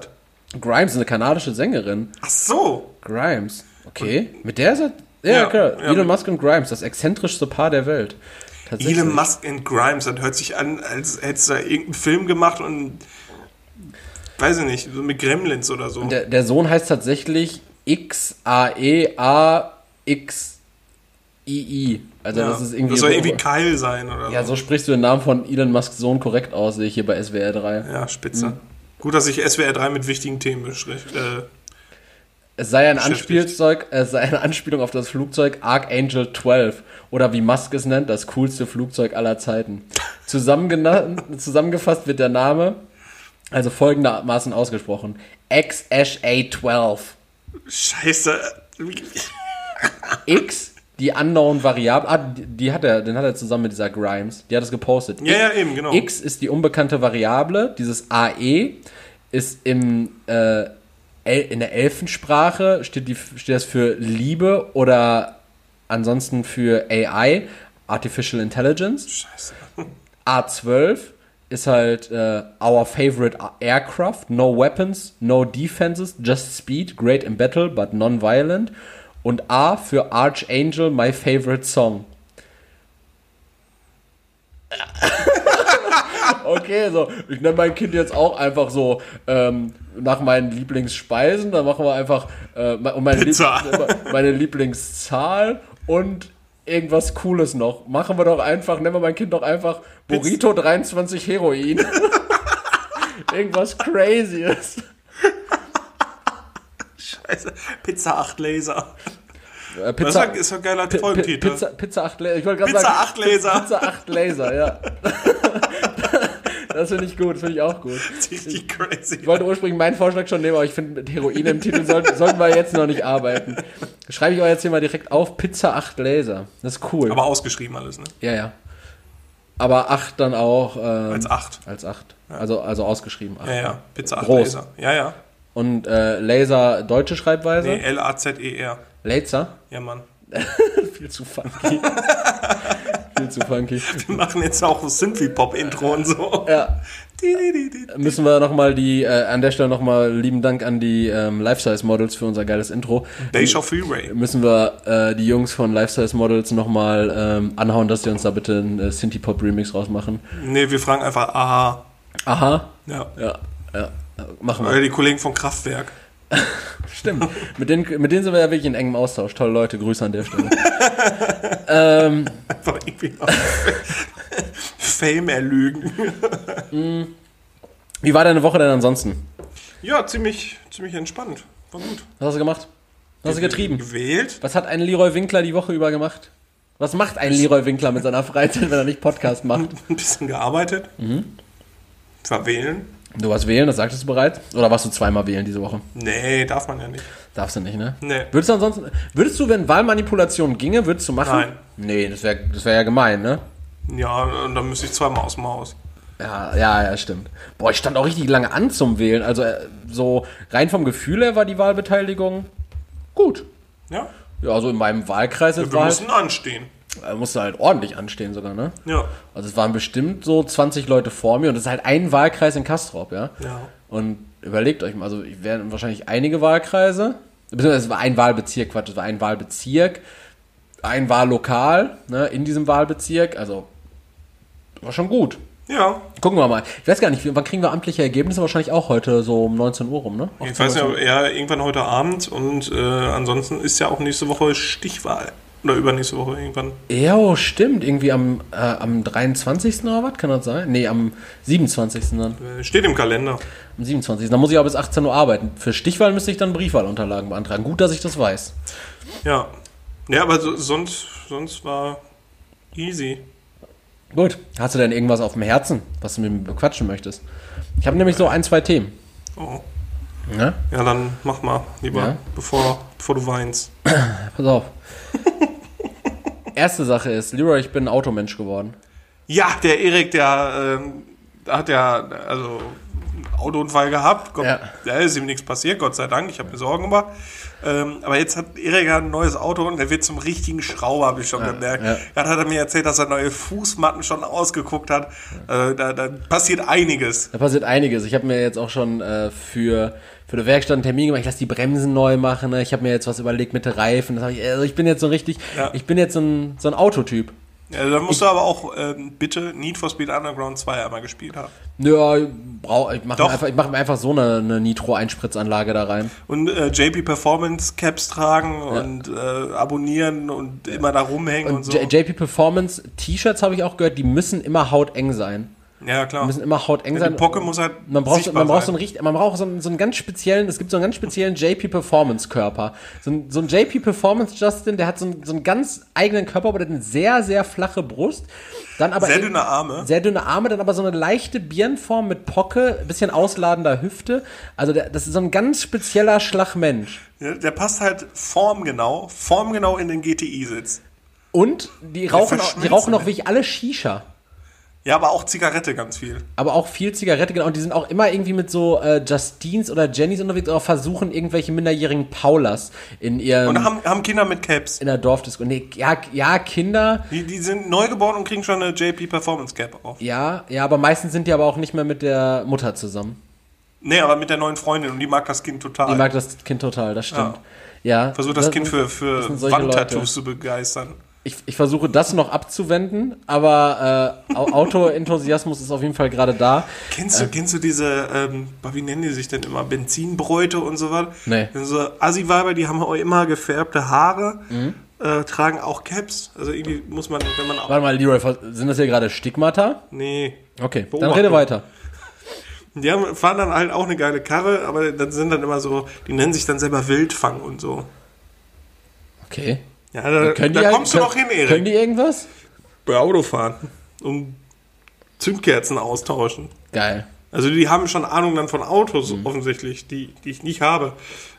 Grimes ist eine kanadische Sängerin. Ach so. Grimes. Okay. Mit der ist er. Ja, Ja, klar. ja, Elon Musk und Grimes, das exzentrischste Paar der Welt. Tatsächlich. Elon Musk and Grimes, das hört sich an, als hättest du da irgendeinen Film gemacht und weiß ich nicht, so mit Gremlins oder so. Der, der Sohn heißt tatsächlich X-A-E-A-X-I-I. Also ja. das ist irgendwie. das soll so- irgendwie Kyle sein oder ja, so. so sprichst du den Namen von Elon Musks Sohn korrekt aus, sehe ich hier bei SWR 3. Ja, spitze. Mhm. Gut, dass ich SWR 3 mit wichtigen Themen beschrift. Äh, Es sei ein. Anspielzeug, es sei eine Anspielung auf das Flugzeug Archangel 12 oder wie Musk es nennt, das coolste Flugzeug aller Zeiten. Zusammengefasst wird der Name also folgendermaßen ausgesprochen: XSA12. scheiße. X, die unknown Variable, ah, die, hat er, den hat er zusammen mit dieser Grimes, die hat es gepostet. Ja, ja, eben, genau. X ist die unbekannte Variable, dieses AE ist im, äh, in der Elfensprache, steht, die, steht das für Liebe oder ansonsten für AI, Artificial Intelligence. Scheiße. A12 ist halt äh, our favorite aircraft, no weapons, no defenses, just speed, great in battle, but non-violent. Und A für Archangel, my favorite song. okay, so, ich nenne mein Kind jetzt auch einfach so ähm, nach meinen Lieblingsspeisen. Dann machen wir einfach äh, meine, Lieb Pizza. meine Lieblingszahl und irgendwas Cooles noch. Machen wir doch einfach, nennen wir mein Kind doch einfach Burrito 23 Heroin. irgendwas Crazyes. Scheiße. Pizza 8 Laser. Äh, Das Pizza, ist doch ein geiler Folgentitel. Pizza, Pizza 8 Laser. Ich wollte gerade Pizza sagen, 8 Laser. Pizza 8 Laser, ja. das finde ich gut, das finde ich auch gut. Richtig crazy. Ich wollte ursprünglich meinen Vorschlag schon nehmen, aber ich finde, mit Heroin im Titel sollten, sollten wir jetzt noch nicht arbeiten. Schreibe ich aber jetzt hier mal direkt auf, Pizza 8 Laser. Das ist cool. Aber ausgeschrieben alles, ne? ja, ja. Aber 8 dann auch. Ähm, Als 8. Als 8. Also, also ausgeschrieben. acht. Ja, ja. Pizza 8 Groß. Laser. Ja, ja. Und äh, Laser deutsche Schreibweise? Nee, L-A-Z-E-R. Laser? Ja, Mann. Viel zu funky. Viel zu funky. Wir machen jetzt auch so Synthie-Pop-Intro und so. Ja. Di, di, di, di. Müssen wir nochmal die, äh, an der Stelle nochmal lieben Dank an die ähm, Life-Size Models für unser geiles Intro. Deja Freeway. Müssen wir äh, die Jungs von Life-Size Models nochmal ähm, anhauen, dass sie uns da bitte einen äh, Synthie-Pop-Remix rausmachen. Nee, wir fragen einfach, aha. Aha. Ja. Ja, ja. Machen Oder wir. die Kollegen von Kraftwerk. Stimmt. mit, denen, mit denen sind wir ja wirklich in engem Austausch. Tolle Leute, Grüße an der Stelle. ähm, Einfach irgendwie mal Fame erlügen. wie war deine Woche denn ansonsten? Ja, ziemlich, ziemlich entspannt. War gut. Was hast du gemacht? Was hast du getrieben? Gewählt. Was hat ein Leroy Winkler die Woche über gemacht? Was macht ein Leroy Winkler mit seiner Freizeit, wenn er nicht Podcast macht? Ein bisschen gearbeitet. Mhm. Verwählen. Du warst wählen, das sagtest du bereits? Oder warst du zweimal wählen diese Woche? Nee, darf man ja nicht. Darfst du nicht, ne? Nee. Würdest du ansonsten, würdest du, wenn Wahlmanipulation ginge, würdest du machen? Nein. Nee, das wäre das wär ja gemein, ne? Ja, und dann müsste ich zweimal aus dem Haus. Ja, ja, ja, stimmt. Boah, ich stand auch richtig lange an zum Wählen. Also äh, so rein vom Gefühl her war die Wahlbeteiligung gut. Ja, Ja, also in meinem Wahlkreis jetzt wir war mussten anstehen. halt, musste halt ordentlich anstehen sogar, ne? Ja, Also es waren bestimmt so 20 Leute vor mir und es ist halt ein Wahlkreis in Kastrop, ja? ja. Und überlegt euch mal, also ich werden wahrscheinlich einige Wahlkreise, beziehungsweise es war ein Wahlbezirk, Quatsch, es war ein Wahlbezirk, ein Wahllokal, ne, in diesem Wahlbezirk, also war schon gut. Ja, Gucken wir mal. Ich weiß gar nicht, wann kriegen wir amtliche Ergebnisse? Wahrscheinlich auch heute so um 19 Uhr rum, ne? ich weiß nicht, ja, irgendwann heute Abend und äh, ansonsten ist ja auch nächste Woche Stichwahl. Oder übernächste Woche irgendwann. Ja, oh, stimmt. Irgendwie am, äh, am 23. oder was? Kann das sein? Nee, am 27. dann. Äh, Steht im Kalender. Am 27. Dann muss ich aber bis 18 Uhr arbeiten. Für Stichwahl müsste ich dann Briefwahlunterlagen beantragen. Gut, dass ich das weiß. Ja. Ja, aber so, sonst, sonst war easy. Gut. Hast du denn irgendwas auf dem Herzen, was du mit mir bequatschen möchtest? Ich habe nämlich so ein, zwei Themen. Oh. Ne? Ja, dann mach mal, lieber, Ja. bevor, bevor du weinst. Pass auf. Erste Sache ist, Leroy, ich bin ein Automensch geworden. Ja, der Erik, der ähm, hat ja also einen Autounfall gehabt. Gott, Ja. Da ist ihm nichts passiert, Gott sei Dank. Ich habe mir Sorgen gemacht. Ähm, aber jetzt hat Erik ja ein neues Auto und der wird zum richtigen Schrauber, habe ich schon gemerkt. ja. Gerade hat er mir erzählt, dass er neue Fußmatten schon ausgeguckt hat. Äh, da, da passiert einiges. Da passiert einiges. Ich habe mir jetzt auch schon äh, für, für die Werkstatt einen Termin gemacht. Ich lasse die Bremsen neu machen. Ne? Ich habe mir jetzt was überlegt mit den Reifen. Ich, also ich bin jetzt so richtig, Ja. ich bin jetzt so ein, so ein Autotyp. Ja, dann musst du aber auch ähm, bitte Need for Speed Underground 2 einmal gespielt haben. Ja, brauch, ich mache einfach- ich mach mir einfach so eine, eine Nitro-Einspritzanlage da rein. Und äh, JP Performance Caps tragen und äh, abonnieren und immer da rumhängen und, Und so. JP Performance T-Shirts habe ich auch gehört, die müssen immer hauteng sein. Ja, klar. Die müssen immer hauteng Die sein. Pocke muss halt Man braucht, man braucht so sein. einen richtig, man braucht so einen, so einen ganz speziellen, es gibt so einen ganz speziellen JP Performance Körper. So ein, so ein JP Performance Justin, der hat so einen, so einen ganz eigenen Körper, aber der hat eine sehr, sehr flache Brust. Dann aber Sehr dünne Arme. Sehr dünne Arme, dann aber so eine leichte Birnenform mit Pocke, ein bisschen ausladender Hüfte. Also der, das ist so ein ganz spezieller Schlagmensch. Ja, der passt halt formgenau, formgenau in den GTI-Sitz. Und die rauchen, auch, die rauchen auch damit. wirklich alle Shisha. Ja, aber auch Zigarette ganz viel. aber auch viel Zigarette, genau. Und die sind auch immer irgendwie mit so äh, Justines oder Jennys unterwegs, oder versuchen irgendwelche minderjährigen Paulas in ihrem Und haben, haben Kinder mit Caps. in der Dorfdisco. Nee, ja, ja, Kinder, Die, die sind neugeboren und kriegen schon eine JP Performance Cap auf. ja, ja, aber meistens sind die aber auch nicht mehr mit der Mutter zusammen. Nee, aber mit der neuen Freundin und die mag das Kind total. Die mag das Kind total, das stimmt. Ja. Versucht das, Kind für, für das Wandtattoos zu begeistern. Ich, ich versuche das noch abzuwenden, aber äh, Au- Autoenthusiasmus ist auf jeden Fall gerade da. Kennst du, kennst du diese, ähm, wie nennen die sich denn immer, Benzinbräute und so was? Nee. So Assi-Weiber, die haben auch immer gefärbte Haare, Mhm. äh, tragen auch Caps. Also irgendwie muss man, wenn man auch... Warte mal, Leroy, sind das hier gerade Stigmata? Nee. Okay, dann Beobachtung. rede weiter. Die haben, fahren dann halt auch eine geile Karre, aber das sind dann immer so, die nennen sich dann selber Wildfang und so. Okay. Ja, da, da halt- kommst du können, noch hin, Erik. Können die irgendwas? Bei Autofahren. Um Zündkerzen austauschen. Geil. Also die haben schon Ahnung dann von Autos Mhm. offensichtlich, die, die ich nicht habe.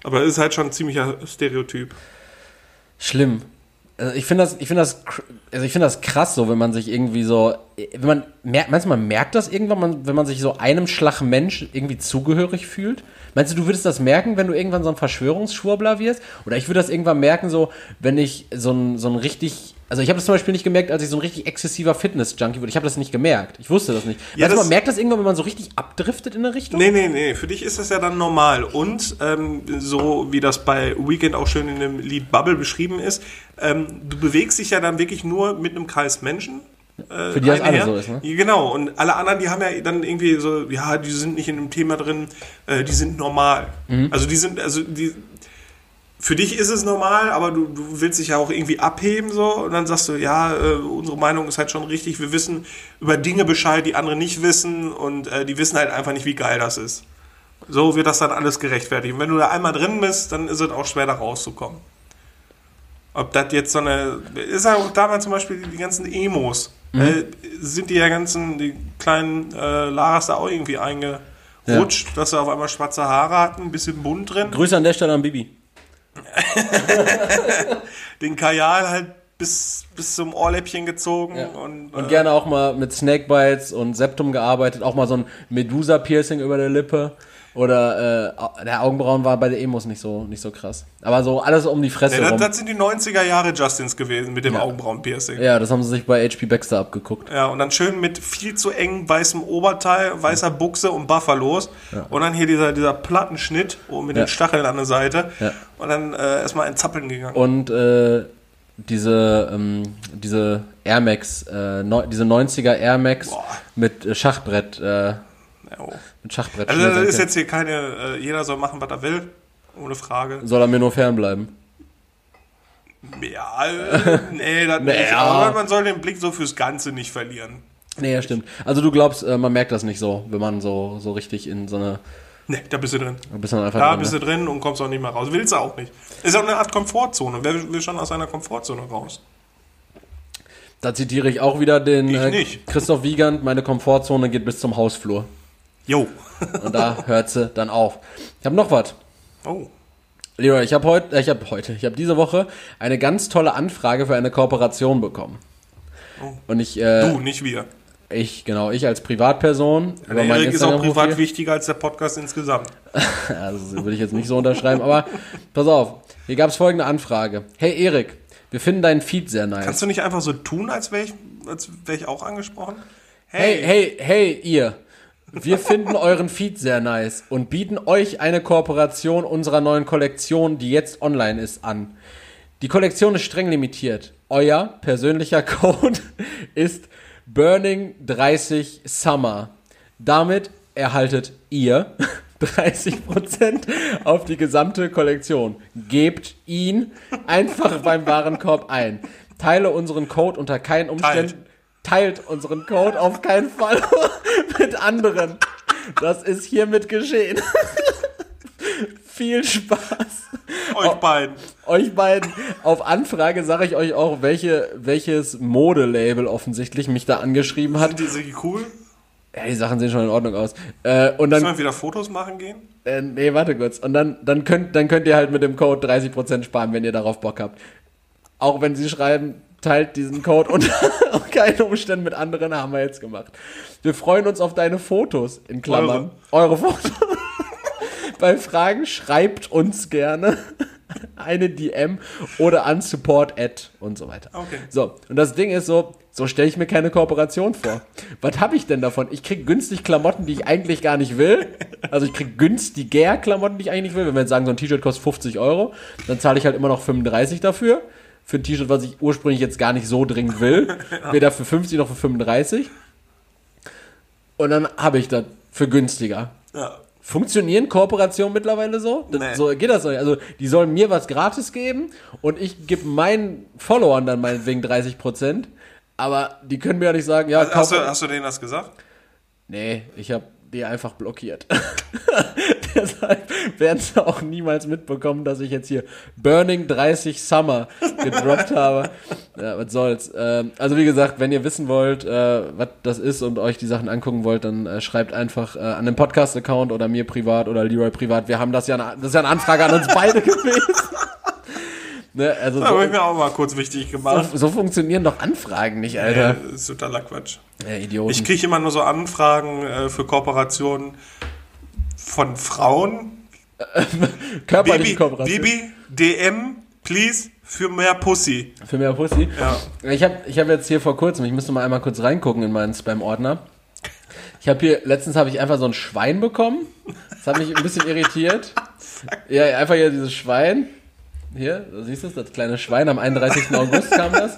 Aber es ist halt schon ein ziemlicher Stereotyp. Schlimm. Also ich finde das, ich finde das, also ich finde das krass so, wenn man sich irgendwie so, wenn man merkt, meinst du, man merkt das irgendwann, wenn man sich so einem Schlag Mensch irgendwie zugehörig fühlt? Meinst du, du würdest das merken, wenn du irgendwann so ein Verschwörungsschwurbler wirst? Oder ich würde das irgendwann merken, so, wenn ich so ein, so ein richtig, also ich habe das zum Beispiel nicht gemerkt, als ich so ein richtig exzessiver Fitness-Junkie wurde. Ich habe das nicht gemerkt. Ich wusste das nicht. Ja, das- man merkt das irgendwann, wenn man so richtig abdriftet in eine Richtung? Nee, nee, nee, für dich ist das ja dann normal. Und ähm, so wie das bei Weekend auch schön in dem Lied Bubble beschrieben ist, ähm, du bewegst dich ja dann wirklich nur mit einem Kreis Menschen. Äh, Für die das alle so ist, ne? Genau, und alle anderen, die haben ja dann irgendwie so, ja, die sind nicht in dem Thema drin, äh, die sind normal. Mhm. Also die sind, also die, für dich ist es normal, aber du, du willst dich ja auch irgendwie abheben so und dann sagst du, ja, äh, unsere Meinung ist halt schon richtig, wir wissen über Dinge Bescheid, die andere nicht wissen und äh, die wissen halt einfach nicht, wie geil das ist. So wird das dann alles gerechtfertigt. Und wenn du da einmal drin bist, dann ist es auch schwer, da rauszukommen. Ob das jetzt so eine, ist ja auch damals zum Beispiel die, die ganzen Emos, äh, sind die ja ganzen, die kleinen äh, Laras da auch irgendwie Ja. rutscht, dass er auf einmal schwarze Haare hat, ein bisschen bunt drin. Grüße an der Stelle an Bibi. Den Kajal halt bis, bis zum Ohrläppchen gezogen. Und, Und äh, gerne auch mal mit Snakebites und Septum gearbeitet, auch mal so ein Medusa-Piercing über der Lippe. Oder äh, der Augenbrauen war bei der Emos nicht so, nicht so krass. Aber so alles um die Fresse Nee, das, rum. das sind die 90er Jahre Justins gewesen mit dem Augenbrauenpiercing. Ja. ja, das haben sie sich bei HP Baxter abgeguckt. und dann schön mit viel zu eng weißem Oberteil, weißer Buchse und Buffalos. Und dann hier dieser, dieser Plattenschnitt oh, mit Ja. den Stacheln an der Seite. Ja. Und dann äh, erstmal ein Zappeln gegangen. Und äh, diese, ähm, diese Air Max, äh, neu, diese 90er Air Max Boah. mit Schachbrett, äh, Ja, oh. Mit Schachbrett. Also das ist jetzt hier keine, äh, jeder soll machen, was er will. Ohne Frage. Soll er mir nur fernbleiben? Ja, äh, nee, das nicht. Naja. Aber man soll den Blick so fürs Ganze nicht verlieren. Nee, ja, stimmt. Also du glaubst, äh, man merkt das nicht so, wenn man so, so richtig in so eine, Nee, da bist du drin. ein bisschen einfach Da drin, bist ne? du drin und kommst auch nicht mehr raus. Willst du auch nicht. Ist auch eine Art Komfortzone. Wer will schon aus einer Komfortzone raus? Da zitiere ich auch wieder den äh, nicht. Christoph Wiegand, meine Komfortzone geht bis zum Hausflur. Jo. Und da hört sie dann auf. Ich habe noch was. Oh. Leroy, ich habe heute, äh, ich habe heute, ich habe diese Woche eine ganz tolle Anfrage für eine Kooperation bekommen. Und ich, äh, Du, nicht wir. ich, genau, ich als Privatperson Der Erik ist auch privat wichtiger als der Podcast insgesamt. Also würde ich jetzt nicht so unterschreiben, aber pass auf, hier gab es folgende Anfrage. Hey Erik, wir finden deinen Feed sehr nice. Kannst du nicht einfach so tun, als wäre ich, als wär ich auch angesprochen? Hey, hey, hey, ihr. Wir finden euren Feed sehr nice und bieten euch eine Kooperation unserer neuen Kollektion, die jetzt online ist, an. Die Kollektion ist streng limitiert. Euer persönlicher Code ist Burning30 Summer. Damit erhaltet ihr 30% auf die gesamte Kollektion. Gebt ihn einfach beim Warenkorb ein. Teile unseren Code unter keinen Umständen teilt unseren Code auf keinen Fall mit anderen. Das ist hiermit geschehen. Viel Spaß. Euch beiden. Euch beiden. Auf Anfrage sage ich euch auch, welche, welches Modelabel offensichtlich mich da angeschrieben hat. Sind die, sind die cool? Ja, die Sachen sehen schon in Ordnung aus. Äh, und Sollen dann, wir wieder Fotos machen gehen? äh, nee, warte kurz. Und dann, dann, könnt, dann könnt ihr halt mit dem Code 30% sparen, wenn ihr darauf Bock habt. Auch wenn sie schreiben, teilt diesen Code unter keinen Umständen mit anderen, haben wir jetzt gemacht. Wir freuen uns auf deine Fotos, in Klammern. Eure, Fotos. Bei Fragen schreibt uns gerne eine DM oder an support at und so weiter. Okay. So, und das Ding ist so, so stelle ich mir keine Kooperation vor. Was habe ich denn davon? Ich krieg günstig Klamotten, die ich eigentlich gar nicht will. Also ich krieg günstiger Klamotten, die ich eigentlich nicht will. Wenn wir jetzt sagen, so ein T-Shirt kostet 50 Euro, dann zahle ich halt immer noch 35 dafür. Für ein T-Shirt, was ich ursprünglich jetzt gar nicht so dringend will. Weder für 50 noch für 35. Und dann habe ich das für günstiger. Ja. Funktionieren Kooperationen mittlerweile so? Das, Nee. So geht das nicht. Also die sollen mir was gratis geben und ich gebe meinen Followern dann meinetwegen 30%. Aber die können mir ja nicht sagen, ja, Hast kauf du, hast du denen das gesagt? Nee, ich habe die einfach blockiert. Deshalb werden sie auch niemals mitbekommen, dass ich jetzt hier Burning 30 Summer gedroppt habe. Ja, was soll's. Ähm, also wie gesagt, wenn ihr wissen wollt, äh, was das ist und euch die Sachen angucken wollt, dann äh, schreibt einfach äh, an den Podcast-Account oder mir privat oder Leroy privat. Wir haben das ja, eine, das ist ja eine Anfrage an uns beide gewesen. ne, also Da habe ich so, mir auch mal kurz wichtig gemacht. so, so funktionieren doch Anfragen nicht, Alter. Das ist totaler Quatsch. Ja, Idioten. Ich kriege immer nur so Anfragen äh, für Kooperationen von Frauen. Körperliche Kooperation. Bibi, DM, please, für mehr Pussy. Für mehr Pussy. Ja. Ich habe ich hab jetzt hier vor kurzem, ich müsste mal einmal kurz reingucken in meinen Spam-Ordner. Ich habe hier, letztens habe ich einfach so ein Schwein bekommen. Das hat mich ein bisschen irritiert. Ja, einfach hier dieses Schwein. Hier, da siehst du es, das kleine Schwein. Am 31. August kam das.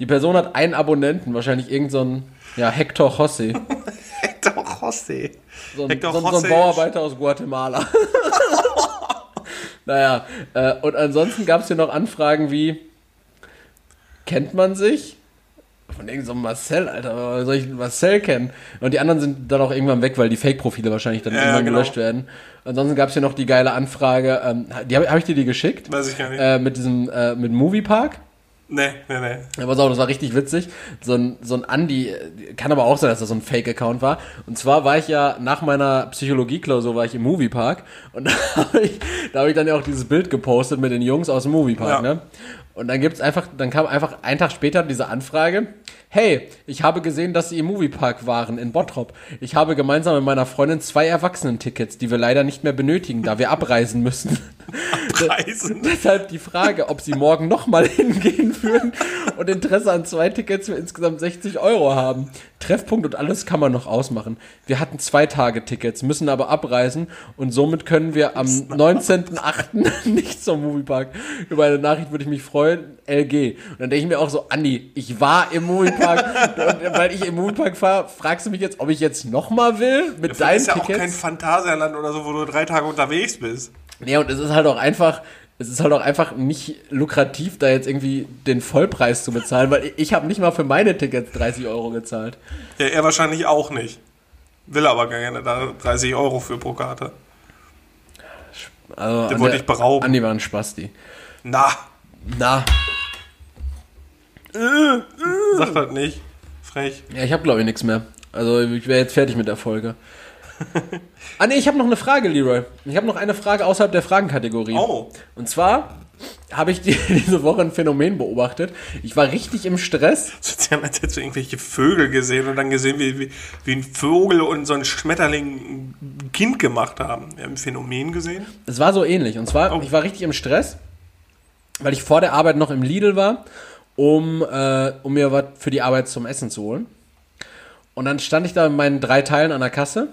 Die Person hat einen Abonnenten, wahrscheinlich irgend so ein, ja, Hector José. Hector José. So ein, so, so ein. Bauarbeiter aus Guatemala. naja, äh, und ansonsten gab es hier noch Anfragen wie, kennt man sich? Von irgendeinem so Marcel, Alter, soll ich Marcel kennen? Und die anderen sind dann auch irgendwann weg, weil die Fake-Profile wahrscheinlich dann Ja, irgendwann genau. gelöscht werden. Ansonsten gab es hier noch die geile Anfrage, ähm, die habe hab ich dir die geschickt? Weiß ich gar nicht. Äh, mit diesem, äh, mit Moviepark. Nee, nee, nee. Ja, pass auf, das war richtig witzig. So ein, so ein Andi, kann aber auch sein, dass das so ein Fake-Account war. Und zwar war ich ja nach meiner Psychologie-Klausur war ich im Moviepark und da habe ich, da hab ich dann ja auch dieses Bild gepostet mit den Jungs aus dem Moviepark, Ja. ne? Und dann gibt's einfach, dann kam einfach einen Tag später diese Anfrage. Hey, ich habe gesehen, dass Sie im Moviepark waren in Bottrop. Ich habe gemeinsam mit meiner Freundin zwei Erwachsenentickets, die wir leider nicht mehr benötigen, da wir abreisen müssen. Preisen. Deshalb die Frage, ob Sie morgen nochmal hingehen würden und Interesse an zwei Tickets für insgesamt 60 Euro haben. Treffpunkt und alles kann man noch ausmachen. Wir hatten zwei Tage Tickets, müssen aber abreisen und somit können wir am 19.08. nicht zum Moviepark. Über eine Nachricht würde ich mich freuen. LG. Und dann denke ich mir auch so, Andi, ich war im Moviepark und weil ich im Moviepark fahre, fragst du mich jetzt, ob ich jetzt nochmal will mit Das deinen ist ja auch Tickets? kein Phantasialand oder so, wo du drei Tage unterwegs bist. Nee, und es ist halt auch einfach, es ist halt auch einfach nicht lukrativ, da jetzt irgendwie den Vollpreis zu bezahlen, weil ich habe nicht mal für meine Tickets 30 Euro gezahlt. Ja, er wahrscheinlich auch nicht. Will aber gerne da 30 Euro für pro Karte. Also Den wollte der- ich berauben. Andi war ein Spasti. Na, Na, sag das nicht. Frech. ja, ich habe glaube ich nichts mehr. Also ich wäre jetzt fertig mit der Folge. ah nee, ich habe noch eine Frage, Leroy. Ich habe noch eine Frage außerhalb der Fragenkategorie. Oh. Und zwar habe ich die, diese Woche ein Phänomen beobachtet. Ich war richtig im Stress. Sie haben jetzt so irgendwelche Vögel gesehen und dann gesehen, wie, wie, wie ein Vogel und so ein Schmetterling ein Kind gemacht haben. Wir haben ein Phänomen gesehen. Es war so ähnlich. Und zwar, Oh. ich war richtig im Stress, weil ich vor der Arbeit noch im Lidl war, um, äh, um mir was für die Arbeit zum Essen zu holen. Und dann stand ich da mit meinen drei Teilen an der Kasse.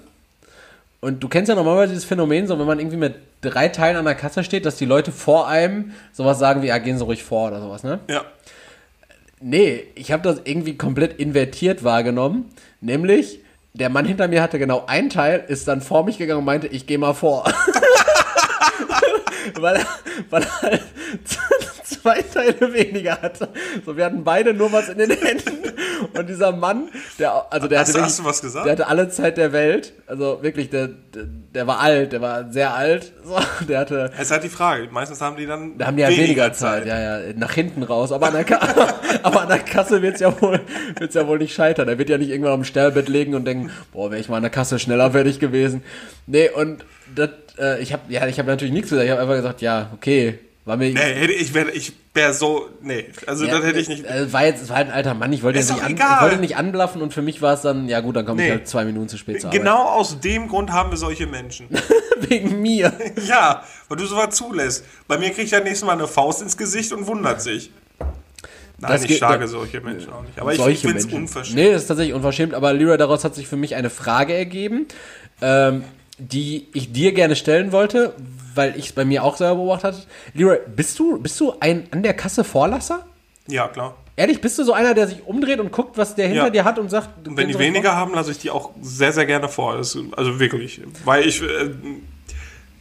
Und du kennst ja normalerweise dieses Phänomen, so wenn man irgendwie mit drei Teilen an der Kasse steht, dass die Leute vor einem sowas sagen wie, ja, gehen Sie ruhig vor oder sowas, ne? Ja. Nee, ich habe das irgendwie komplett invertiert wahrgenommen. Nämlich, der Mann hinter mir hatte genau ein Teil, ist dann vor mich gegangen und meinte, ich gehe mal vor. weil, weil halt zwei Teile weniger hatte. So, wir hatten beide nur was in den Händen. Und dieser Mann, der, also der Hast hatte wirklich- hast du was gesagt? Der hatte alle Zeit der Welt. Also wirklich, der, der, der war alt, der war sehr alt. So, der hatte, Es ist halt die Frage. Meistens haben die dann da haben die ja weniger, Zeit. ja, ja, nach hinten raus. Aber an der, Ka aber an der Kasse wird's ja wohl, wird's ja wohl nicht scheitern. Er wird ja nicht irgendwann am Sterbebett legen und denken, boah, wäre ich mal an der Kasse schneller fertig gewesen. Nee, und das, äh, ich habe ja, ich habe natürlich nichts gesagt. Ich habe einfach gesagt, ja, okay, war mir. Nee, hätte ich wäre ich wär so. Nee, also ja, das hätte ich nicht. Äh, war jetzt, war halt ein alter Mann. Ich wollte, ihn nicht, an, ich wollte nicht anblaffen und für mich war es dann, ja gut, dann komme ich Nee. halt zwei Minuten zu spät zur Arbeit. Genau aus dem Grund haben wir solche Menschen. Wegen mir. ja, weil du sowas zulässt. Bei mir kriegt er nächstes Mal eine Faust ins Gesicht und wundert sich. Nein, Das ich schlage ja. solche Menschen auch nicht. Aber ich solche finde es unverschämt. Nee, das ist tatsächlich unverschämt, aber Lyra, daraus hat sich für mich eine Frage ergeben, ähm, die ich dir gerne stellen wollte, weil ich es bei mir auch selber beobachtet habe. Lyra, bist du, bist du ein an der Kasse Vorlasser? Ja, klar. Ehrlich, bist du so einer, der sich umdreht und guckt, was der hinter Ja. dir hat und sagt, Und wenn die weniger haben, lasse ich die auch sehr, sehr gerne vor. Also wirklich. Weil ich, äh,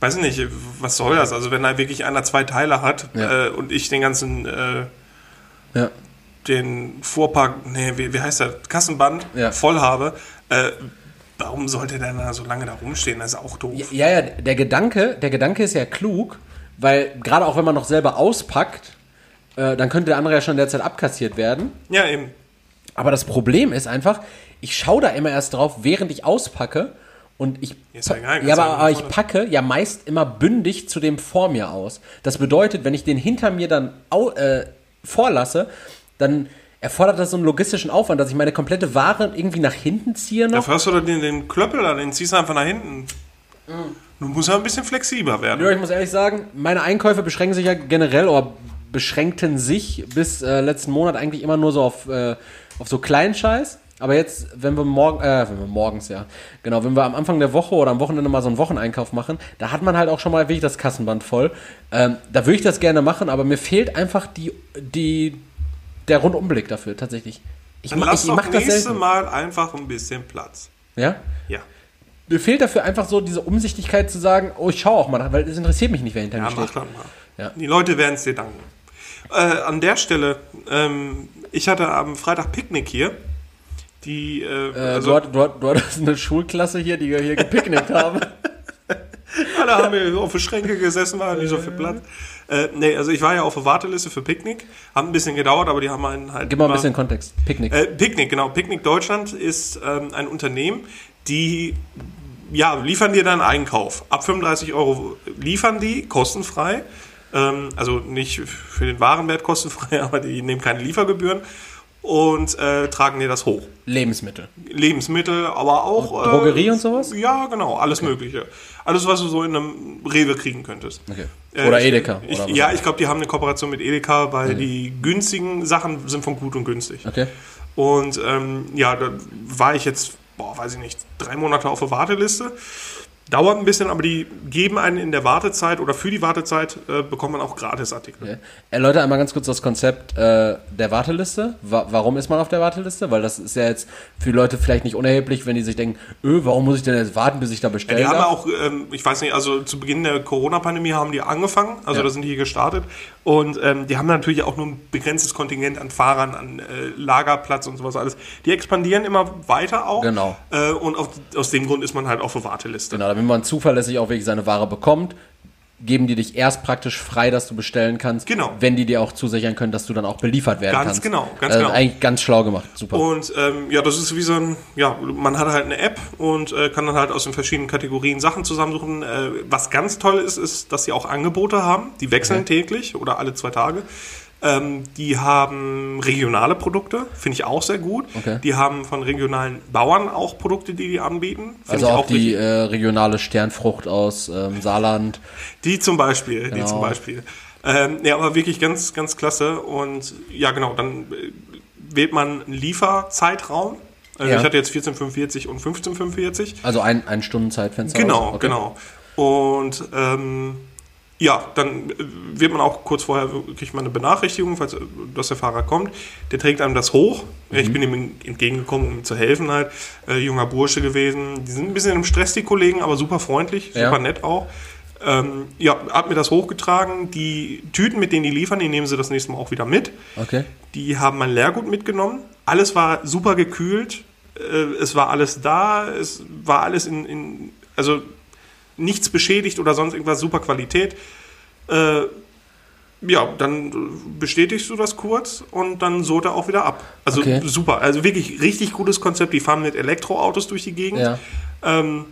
weiß nicht, was soll das? Also wenn da wirklich einer zwei Teile hat Ja. äh, und ich den ganzen, äh? Ja. den Fuhrpark, nee, wie, wie heißt der, Kassenband voll habe, äh, warum sollte der da so lange da rumstehen? Das ist auch doof. Ja, ja, der Gedanke, der Gedanke ist ja klug, weil gerade auch wenn man noch selber auspackt, äh, dann könnte der andere ja schon derzeit abkassiert werden. Ja, eben. Aber das Problem ist einfach, ich schaue da immer erst drauf, während ich auspacke. Und ich, ja egal, ja, aber, aber ich packe ja meist immer bündig zu dem vor mir aus. Das bedeutet, wenn ich den hinter mir dann au, äh, vorlasse, dann erfordert das so einen logistischen Aufwand, dass ich meine komplette Ware irgendwie nach hinten ziehe noch. Dafür hast du den, den Klöppel da, den ziehst du einfach nach hinten. Du musst ja ein bisschen flexibler werden. Ja, ich muss ehrlich sagen, meine Einkäufe beschränken sich ja generell oder beschränkten sich bis äh, letzten Monat eigentlich immer nur so auf, äh, auf so kleinen Scheiß. Aber jetzt, wenn wir morgen, äh, wenn wir morgens, ja, genau, wenn wir am Anfang der Woche oder am Wochenende mal so einen Wocheneinkauf machen, da hat man halt auch schon mal wirklich das Kassenband voll. Ähm, da würde ich das gerne machen, aber mir fehlt einfach die, die, der Rundumblick dafür, tatsächlich. Ich, Dann lass ich doch mach das nächste selten. Mal einfach ein bisschen Platz. Ja? Ja. Mir fehlt dafür einfach so diese Umsichtigkeit zu sagen, oh, ich schaue auch mal, nach, weil es interessiert mich nicht, wer hinter Ja, mir mach steht. das mal. Ja. Die Leute werden es dir danken. Äh, an der Stelle, ähm, ich hatte am Freitag Picknick hier. Die, äh, Äh, also, du, hat, du, hat, du hattest eine Schulklasse hier, die hier gepicknickt haben. Alle haben wir auf der Schränke gesessen, war nicht so viel Platz. Äh, nee, also ich war ja auf der Warteliste für Picknick. Hat ein bisschen gedauert, aber die haben einen halt. Gib mal ein bisschen Kontext. Picknick. Äh, Picknick, genau. Picknick Deutschland ist ähm, ein Unternehmen, die ja, liefern dir deinen Einkauf. Ab 35 Euro liefern die kostenfrei. Ähm, also nicht für den Warenwert kostenfrei, aber die nehmen keine Liefergebühren und äh, tragen dir das hoch. Lebensmittel. Lebensmittel, aber auch. Drogerie und sowas? Ja, genau, alles Mögliche. Alles, was du so in einem Rewe kriegen könntest. Okay. Äh, Oder ich- Edeka. Ich, oder ja, ich glaube, die haben eine Kooperation mit Edeka, weil die günstigen Sachen sind von gut und günstig. Okay. Und ähm, ja, da war ich jetzt, boah, weiß ich nicht, drei Monate auf der Warteliste. Dauert ein bisschen, aber die geben einen in der Wartezeit oder für die Wartezeit äh, bekommt man auch Gratisartikel. okay. Erläuter einmal ganz kurz das Konzept äh, der Warteliste. Wa warum ist man auf der Warteliste? Weil das ist ja jetzt für Leute vielleicht nicht unerheblich, wenn die sich denken, öh, warum muss ich denn jetzt warten, bis ich da bestelle? Die haben ja auch, ähm, ich weiß nicht, also zu Beginn der Corona-Pandemie haben die angefangen, also Ja. da sind die hier gestartet und ähm, die haben natürlich auch nur ein begrenztes Kontingent an Fahrern, an äh, Lagerplatz und sowas alles. Die expandieren immer weiter auch Genau. äh, und auf, aus dem Grund ist man halt auf der Warteliste. Genau, damit man zuverlässig auch wirklich seine Ware bekommt, geben die dich erst praktisch frei, dass du bestellen kannst, Genau. wenn die dir auch zusichern können, dass du dann auch beliefert werden Ganz kannst. genau, ganz äh, genau. Eigentlich ganz schlau gemacht, super. Und ähm, ja, das ist wie so ein, ja, man hat halt eine App und äh, kann dann halt aus den verschiedenen Kategorien Sachen zusammensuchen. Äh, was ganz toll ist, ist, dass sie auch Angebote haben. Die wechseln täglich oder alle zwei Tage. Ähm, die haben regionale Produkte, finde ich auch sehr gut. Okay. Die haben von regionalen Bauern auch Produkte, die die anbieten. Also ich auch die äh, regionale Sternfrucht aus ähm, Saarland. Die zum Beispiel, die Genau. zum Beispiel. Ähm, ja, aber wirklich ganz, ganz klasse. Und ja, genau, dann äh, wählt man einen Lieferzeitraum. Also Ja. Ich hatte jetzt 1445 und 1545. Also ein, ein Stundenzeitfenster. Genau, aus. Okay. genau. Und ähm, ja, dann äh, wird man auch kurz vorher kriegt man eine Benachrichtigung, falls äh, dass der Fahrer kommt. Der trägt einem das hoch. Mhm. Ich bin ihm entgegengekommen, um ihm zu helfen halt. Äh, junger Bursche gewesen. Die sind ein bisschen im Stress, die Kollegen, aber super freundlich, super Ja. nett auch. Ähm, ja, hat mir das hochgetragen. Die Tüten, mit denen die liefern, die nehmen sie das nächste Mal auch wieder mit. Okay. Die haben mein Leergut mitgenommen. Alles war super gekühlt. Äh, es war alles da. Es war alles in, in also nichts beschädigt oder sonst irgendwas, super Qualität. Äh, ja, dann bestätigst du das kurz und dann soht er auch wieder ab. Also Okay. super, also wirklich richtig gutes Konzept. Die fahren mit Elektroautos durch die Gegend. Ja. Ähm,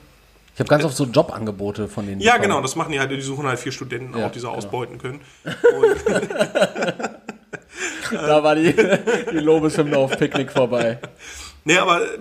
Ich habe ganz oft so Jobangebote von denen. ja, bekommen. genau, das machen die halt. Die suchen halt vier Studenten Ja, auch, die sie genau. ausbeuten können. Da war die, die Lobeshymne auf Picknick vorbei. Nee, aber äh,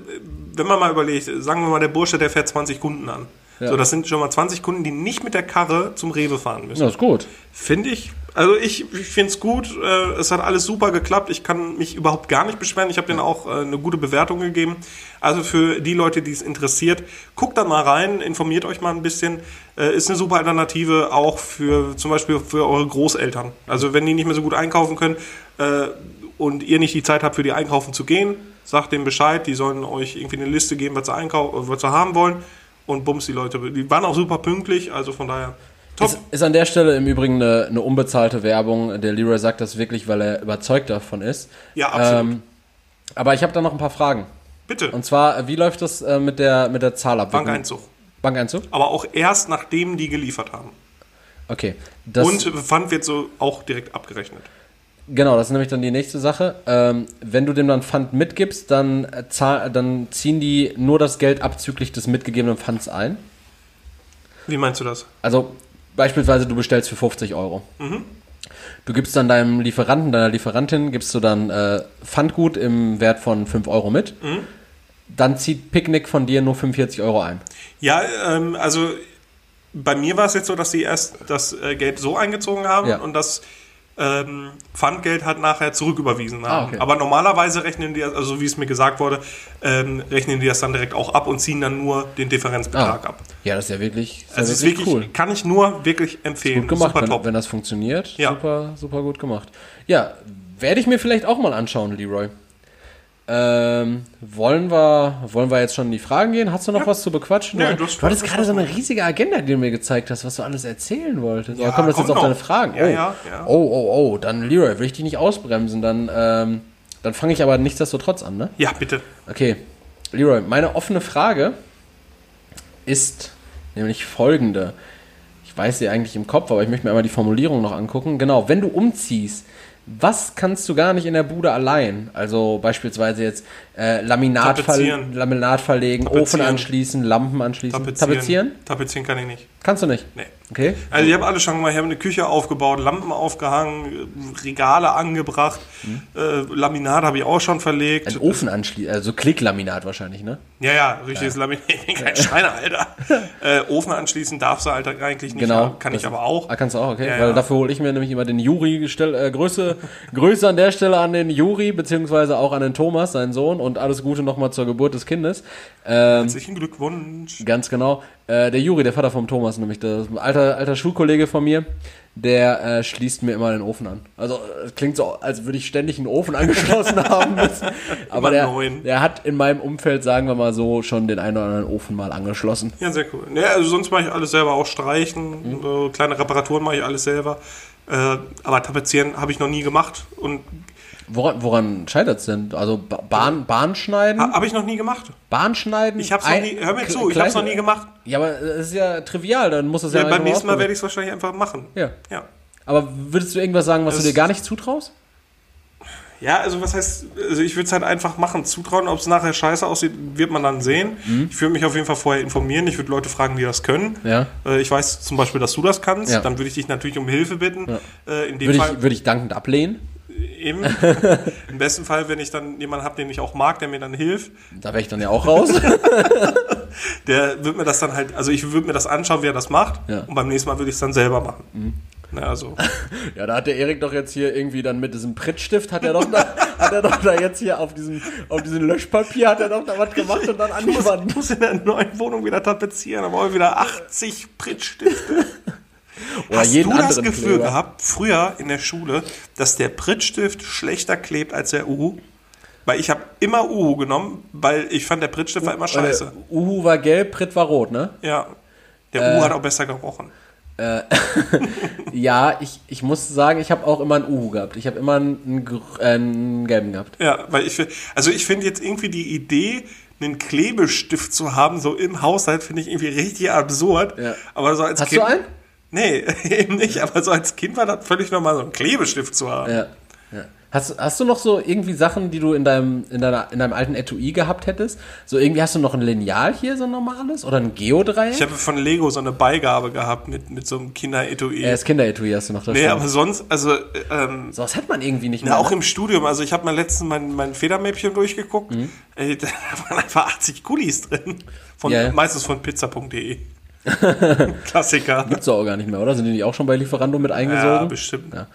wenn man mal überlegt, sagen wir mal, der Bursche, der fährt 20 Kunden an. Ja. So, das sind schon mal 20 Kunden, die nicht mit der Karre zum Rewe fahren müssen. Das ist gut. Finde ich. Also ich, ich finde es gut. Äh, es hat alles super geklappt. Ich kann mich überhaupt gar nicht beschweren. Ich habe denen auch äh, eine gute Bewertung gegeben. Also für die Leute, die es interessiert, guckt da mal rein, informiert euch mal ein bisschen. Äh, ist eine super Alternative auch für zum Beispiel für eure Großeltern. Also wenn die nicht mehr so gut einkaufen können und ihr nicht die Zeit habt, für die einkaufen zu gehen, sagt denen Bescheid. Die sollen euch irgendwie eine Liste geben, was sie, einkau äh, was sie haben wollen. Und bums die Leute. Die waren auch super pünktlich. Also von daher top. Ist, ist an der Stelle im Übrigen eine, eine unbezahlte Werbung. Der Leroy sagt das wirklich, weil er überzeugt davon ist. Ja, absolut. Ähm, aber ich habe da noch ein paar Fragen. Bitte. Und zwar, wie läuft das äh, mit der, mit der Zahlabwicklung? Bankeinzug. Bankeinzug? Aber auch erst nachdem die geliefert haben. Okay. Das, Und Pfand wird so auch direkt abgerechnet. Genau, das ist nämlich dann die nächste Sache. Ähm, wenn du dem dann Pfand mitgibst, dann, äh, zahl, dann ziehen die nur das Geld abzüglich des mitgegebenen Pfands ein. Wie meinst du das? Also beispielsweise du bestellst für 50 Euro. Du gibst dann deinem Lieferanten, deiner Lieferantin, gibst du dann äh, Pfandgut im Wert von 5 Euro mit. Dann zieht Picknick von dir nur 45 Euro ein. Ja, ähm, also bei mir war es jetzt so, dass sie erst das äh, Geld so eingezogen haben Ja. und das ähm, Pfandgeld hat nachher zurücküberwiesen haben. Ah, okay. Aber normalerweise rechnen die, also wie es mir gesagt wurde, ähm, rechnen die das dann direkt auch ab und ziehen dann nur den Differenzbetrag ab. Ja, das ist ja wirklich, ist Also ja es ist wirklich, cool. kann ich nur wirklich empfehlen. Gut gemacht, Super wenn, top. wenn das funktioniert. Ja. Super, super gut gemacht. Ja, werde ich mir vielleicht auch mal anschauen, Leroy. Ähm, wollen wir, wollen wir jetzt schon in die Fragen gehen? Hast du noch was zu bequatschen? Nee, du, das- du hattest gerade so eine riesige Agenda, die du mir gezeigt hast, was du alles erzählen wolltest. Ja, Aber kommt das kommt jetzt auf deine Fragen? Ja, oh. ja, ja. oh, oh, oh, dann Leroy, will ich dich nicht ausbremsen, dann, ähm, dann fange ich aber nichtsdestotrotz an, ne? Ja, bitte. Okay, Leroy, meine offene Frage ist nämlich folgende. ich weiß sie eigentlich im Kopf, aber ich möchte mir einmal die Formulierung noch angucken. Genau, wenn du umziehst, was kannst du gar nicht in der Bude allein? Also beispielsweise jetzt äh, Laminat, ver Tapezieren. Laminat verlegen, Tapezieren. Ofen anschließen, Lampen anschließen. Tapezieren. Tapezieren? Tapezieren kann ich nicht. Kannst du nicht? Nee. Okay. Also ich habe alles schon mal, ich habe eine Küche aufgebaut, Lampen aufgehangen, Regale angebracht, äh, Laminat habe ich auch schon verlegt. Ein Ofen anschließen, also Klicklaminat wahrscheinlich, ne? Ja, ja, richtiges Laminat. Ich bin kein Schreiner, Alter. äh, Ofen anschließen darfst du halt eigentlich nicht. Genau. Kann ich Das- aber auch. Ah, kannst du auch, okay. Ja, Weil ja. dafür hole ich mir nämlich immer den Juri gestell, äh, Grüße, Grüße an der Stelle an den Juri, beziehungsweise auch an den Thomas, seinen Sohn, und alles Gute nochmal zur Geburt des Kindes. Ähm, Herzlichen Glückwunsch. ganz genau. Äh, der Juri, der Vater vom Thomas, nämlich der alter, alter Schulkollege von mir, der äh, schließt mir immer den Ofen an. Also es klingt so, als würde ich ständig einen Ofen angeschlossen haben müssen. Aber der, der hat in meinem Umfeld, sagen wir mal so, schon den einen oder anderen Ofen mal angeschlossen. Ja, sehr cool. Ja, also sonst mache ich alles selber, auch Mhm. streichen, äh, kleine Reparaturen mache ich alles selber. Äh, aber tapezieren habe ich noch nie gemacht und Woran, woran scheitert es denn? Also Ba- Bahn, Bahn schneiden? ha, habe ich noch nie gemacht. Bahn schneiden? Ich habe es noch nie, hör mir zu, ich habe es noch nie gemacht. Ja, aber es ist ja trivial, dann muss es ja, Ja, beim nächsten Mal werde ich es wahrscheinlich einfach machen. Ja. Ja. Aber würdest du irgendwas sagen, was Das- du dir gar nicht zutraust? Ja, also was heißt, also ich würde es halt einfach machen, zutrauen, ob es nachher scheiße aussieht, wird man dann sehen. Mhm. Ich würde mich auf jeden Fall vorher informieren, ich würde Leute fragen, die das können. Ja. Äh, ich weiß zum Beispiel, dass du das kannst, Ja. dann würde ich dich natürlich um Hilfe bitten. Äh, in dem Würde Fall ich, würde ich dankend ablehnen. eben. Im besten Fall, wenn ich dann jemanden habe, den ich auch mag, der mir dann hilft, Da wäre ich dann ja auch raus. der wird mir das dann halt, also ich würde mir das anschauen, wie er das macht Ja. und beim nächsten Mal würde ich es dann selber machen. Na, also, ja, da hat der Erik doch jetzt hier irgendwie dann mit diesem Prittstift, hat er doch da, hat er doch da jetzt hier auf diesem, auf diesem Löschpapier, hat er doch da was gemacht und dann angewandt. ich muss in der neuen Wohnung wieder tapezieren, aber auch wieder 80 Prittstifte. Oder Hast du das Gefühl Kleber. gehabt, früher in der Schule, dass der Prittstift schlechter klebt als der Uhu? Weil ich habe immer Uhu genommen, weil ich fand, der Prittstift war immer scheiße. Äh, Uhu war gelb, Pritt war rot, ne? Ja. Der Äh. Uhu hat auch besser gerochen. Ja, ich, ich muss sagen, ich habe auch immer einen Uhu gehabt. Ich habe immer einen, einen, äh, einen gelben gehabt. Ja, weil ich finde, also ich finde jetzt irgendwie die Idee, einen Klebestift zu haben, so im Haushalt, finde ich irgendwie richtig absurd. Ja. Aber so als Hast Kind. du einen? Nee, eben nicht. Aber so als Kind war das völlig normal, so einen Klebestift zu haben. Ja. Ja. Hast, hast du noch so irgendwie Sachen, die du in deinem, in, deiner, in deinem alten Etui gehabt hättest? So irgendwie hast du noch ein Lineal hier, so ein normales? Oder ein Geodreieck? Ich habe von Lego so eine Beigabe gehabt mit, mit so einem Kinder-Etui. ja, das Kinderetui hast du noch. Das nee, aber sonst, also, ähm, so was hat man irgendwie nicht ja, mehr. auch ne? im Studium. Also ich habe mal letztens mein, mein Federmäppchen durchgeguckt. Mhm. Ey, da waren einfach 80 Goodies drin. Von, Ja, ja. Meistens von pizza.de. Klassiker. Gibt's doch auch gar nicht mehr, oder? Sind die nicht auch schon bei Lieferando mit Ja, eingesogen? bestimmt. Ja.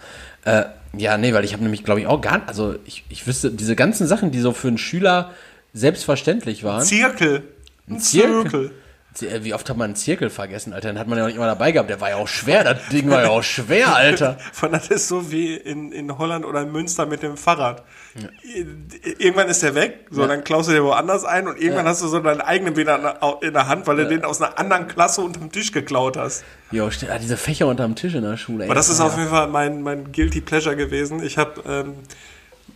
Äh, ja, nee, weil ich habe nämlich, glaube ich, auch gar also ich, ich wüsste, diese ganzen Sachen, die so für einen Schüler selbstverständlich waren. Zirkel. Ein Zirkel? Zirkel. Z- Wie oft hat man einen Zirkel vergessen, Alter? Den hat man ja auch nicht immer dabei gehabt. Der war ja auch schwer. Das Ding war ja auch schwer, Alter. Von das ist so wie in, in Holland oder in Münster mit dem Fahrrad. Irgendwann ist der weg, so dann klaust du dir woanders ein und irgendwann hast du so deinen eigenen wieder in der Hand, weil du den aus einer anderen Klasse unterm Tisch geklaut hast. Jo, ah, diese Fächer unterm Tisch in der Schule. Ey, Aber das ist auf ja- jeden Fall mein, mein Guilty Pleasure gewesen. Ich habe ähm,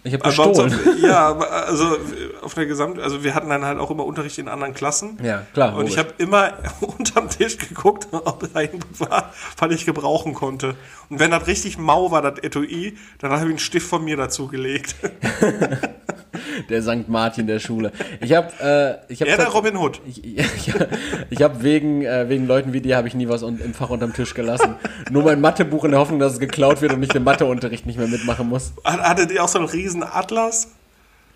Ich habe gestohlen. auf, ja, also auf der Gesamt, also wir hatten dann halt auch immer Unterricht in anderen Klassen. Ja, klar, Und ich habe immer unterm Tisch geguckt, ob da irgendwas war, was ich gebrauchen konnte. Und wenn das richtig mau war, das Etui, dann habe ich einen Stift von mir dazu gelegt. Der St. Martin der Schule. Ich habe, äh, ich habe Er der Robin Hood. Ich, ich, ich habe wegen, äh, wegen Leuten wie dir habe ich nie was un im Fach unterm Tisch gelassen. Nur mein Mathebuch in der Hoffnung, dass es geklaut wird und ich den Matheunterricht nicht mehr mitmachen muss. Hat- Hattet ihr auch so einen riesen Atlas?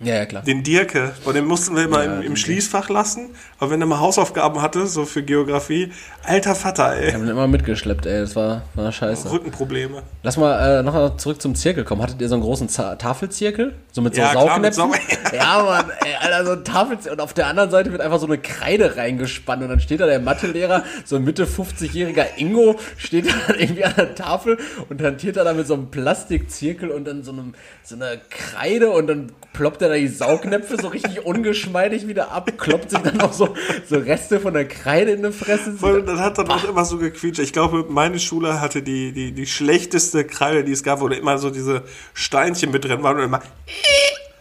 Ja, ja, klar. Den Dirke. Und den mussten wir immer Ja, im, im Schließfach lassen. Aber wenn er mal Hausaufgaben hatte, so für Geografie, alter Vater, ey. habe ihn immer mitgeschleppt, ey. Das war, war scheiße. Rückenprobleme. Lass mal äh, noch mal zurück zum Zirkel kommen. Hattet ihr so einen großen Z Tafelzirkel? So mit so Ja, Saugnäpfen? Sau- ja, Mann, ey, Alter, so ein Tafelzirkel. Und auf der anderen Seite wird einfach so eine Kreide reingespannt. Und dann steht da der Mathelehrer, so ein Mitte 50-jähriger Ingo, steht da irgendwie an der Tafel und hantiert da dann mit so einem Plastikzirkel und dann so, einem, so einer Kreide und dann ploppt er da die Saugnäpfe so richtig ungeschmeidig wieder ab, kloppt sich dann noch so, so Reste von der Kreide in die Fresse. Voll, das hat dann auch immer so gequietscht. Ich glaube, meine Schule hatte die, die, die schlechteste Kreide, die es gab, wo immer so diese Steinchen mit drin waren und immer,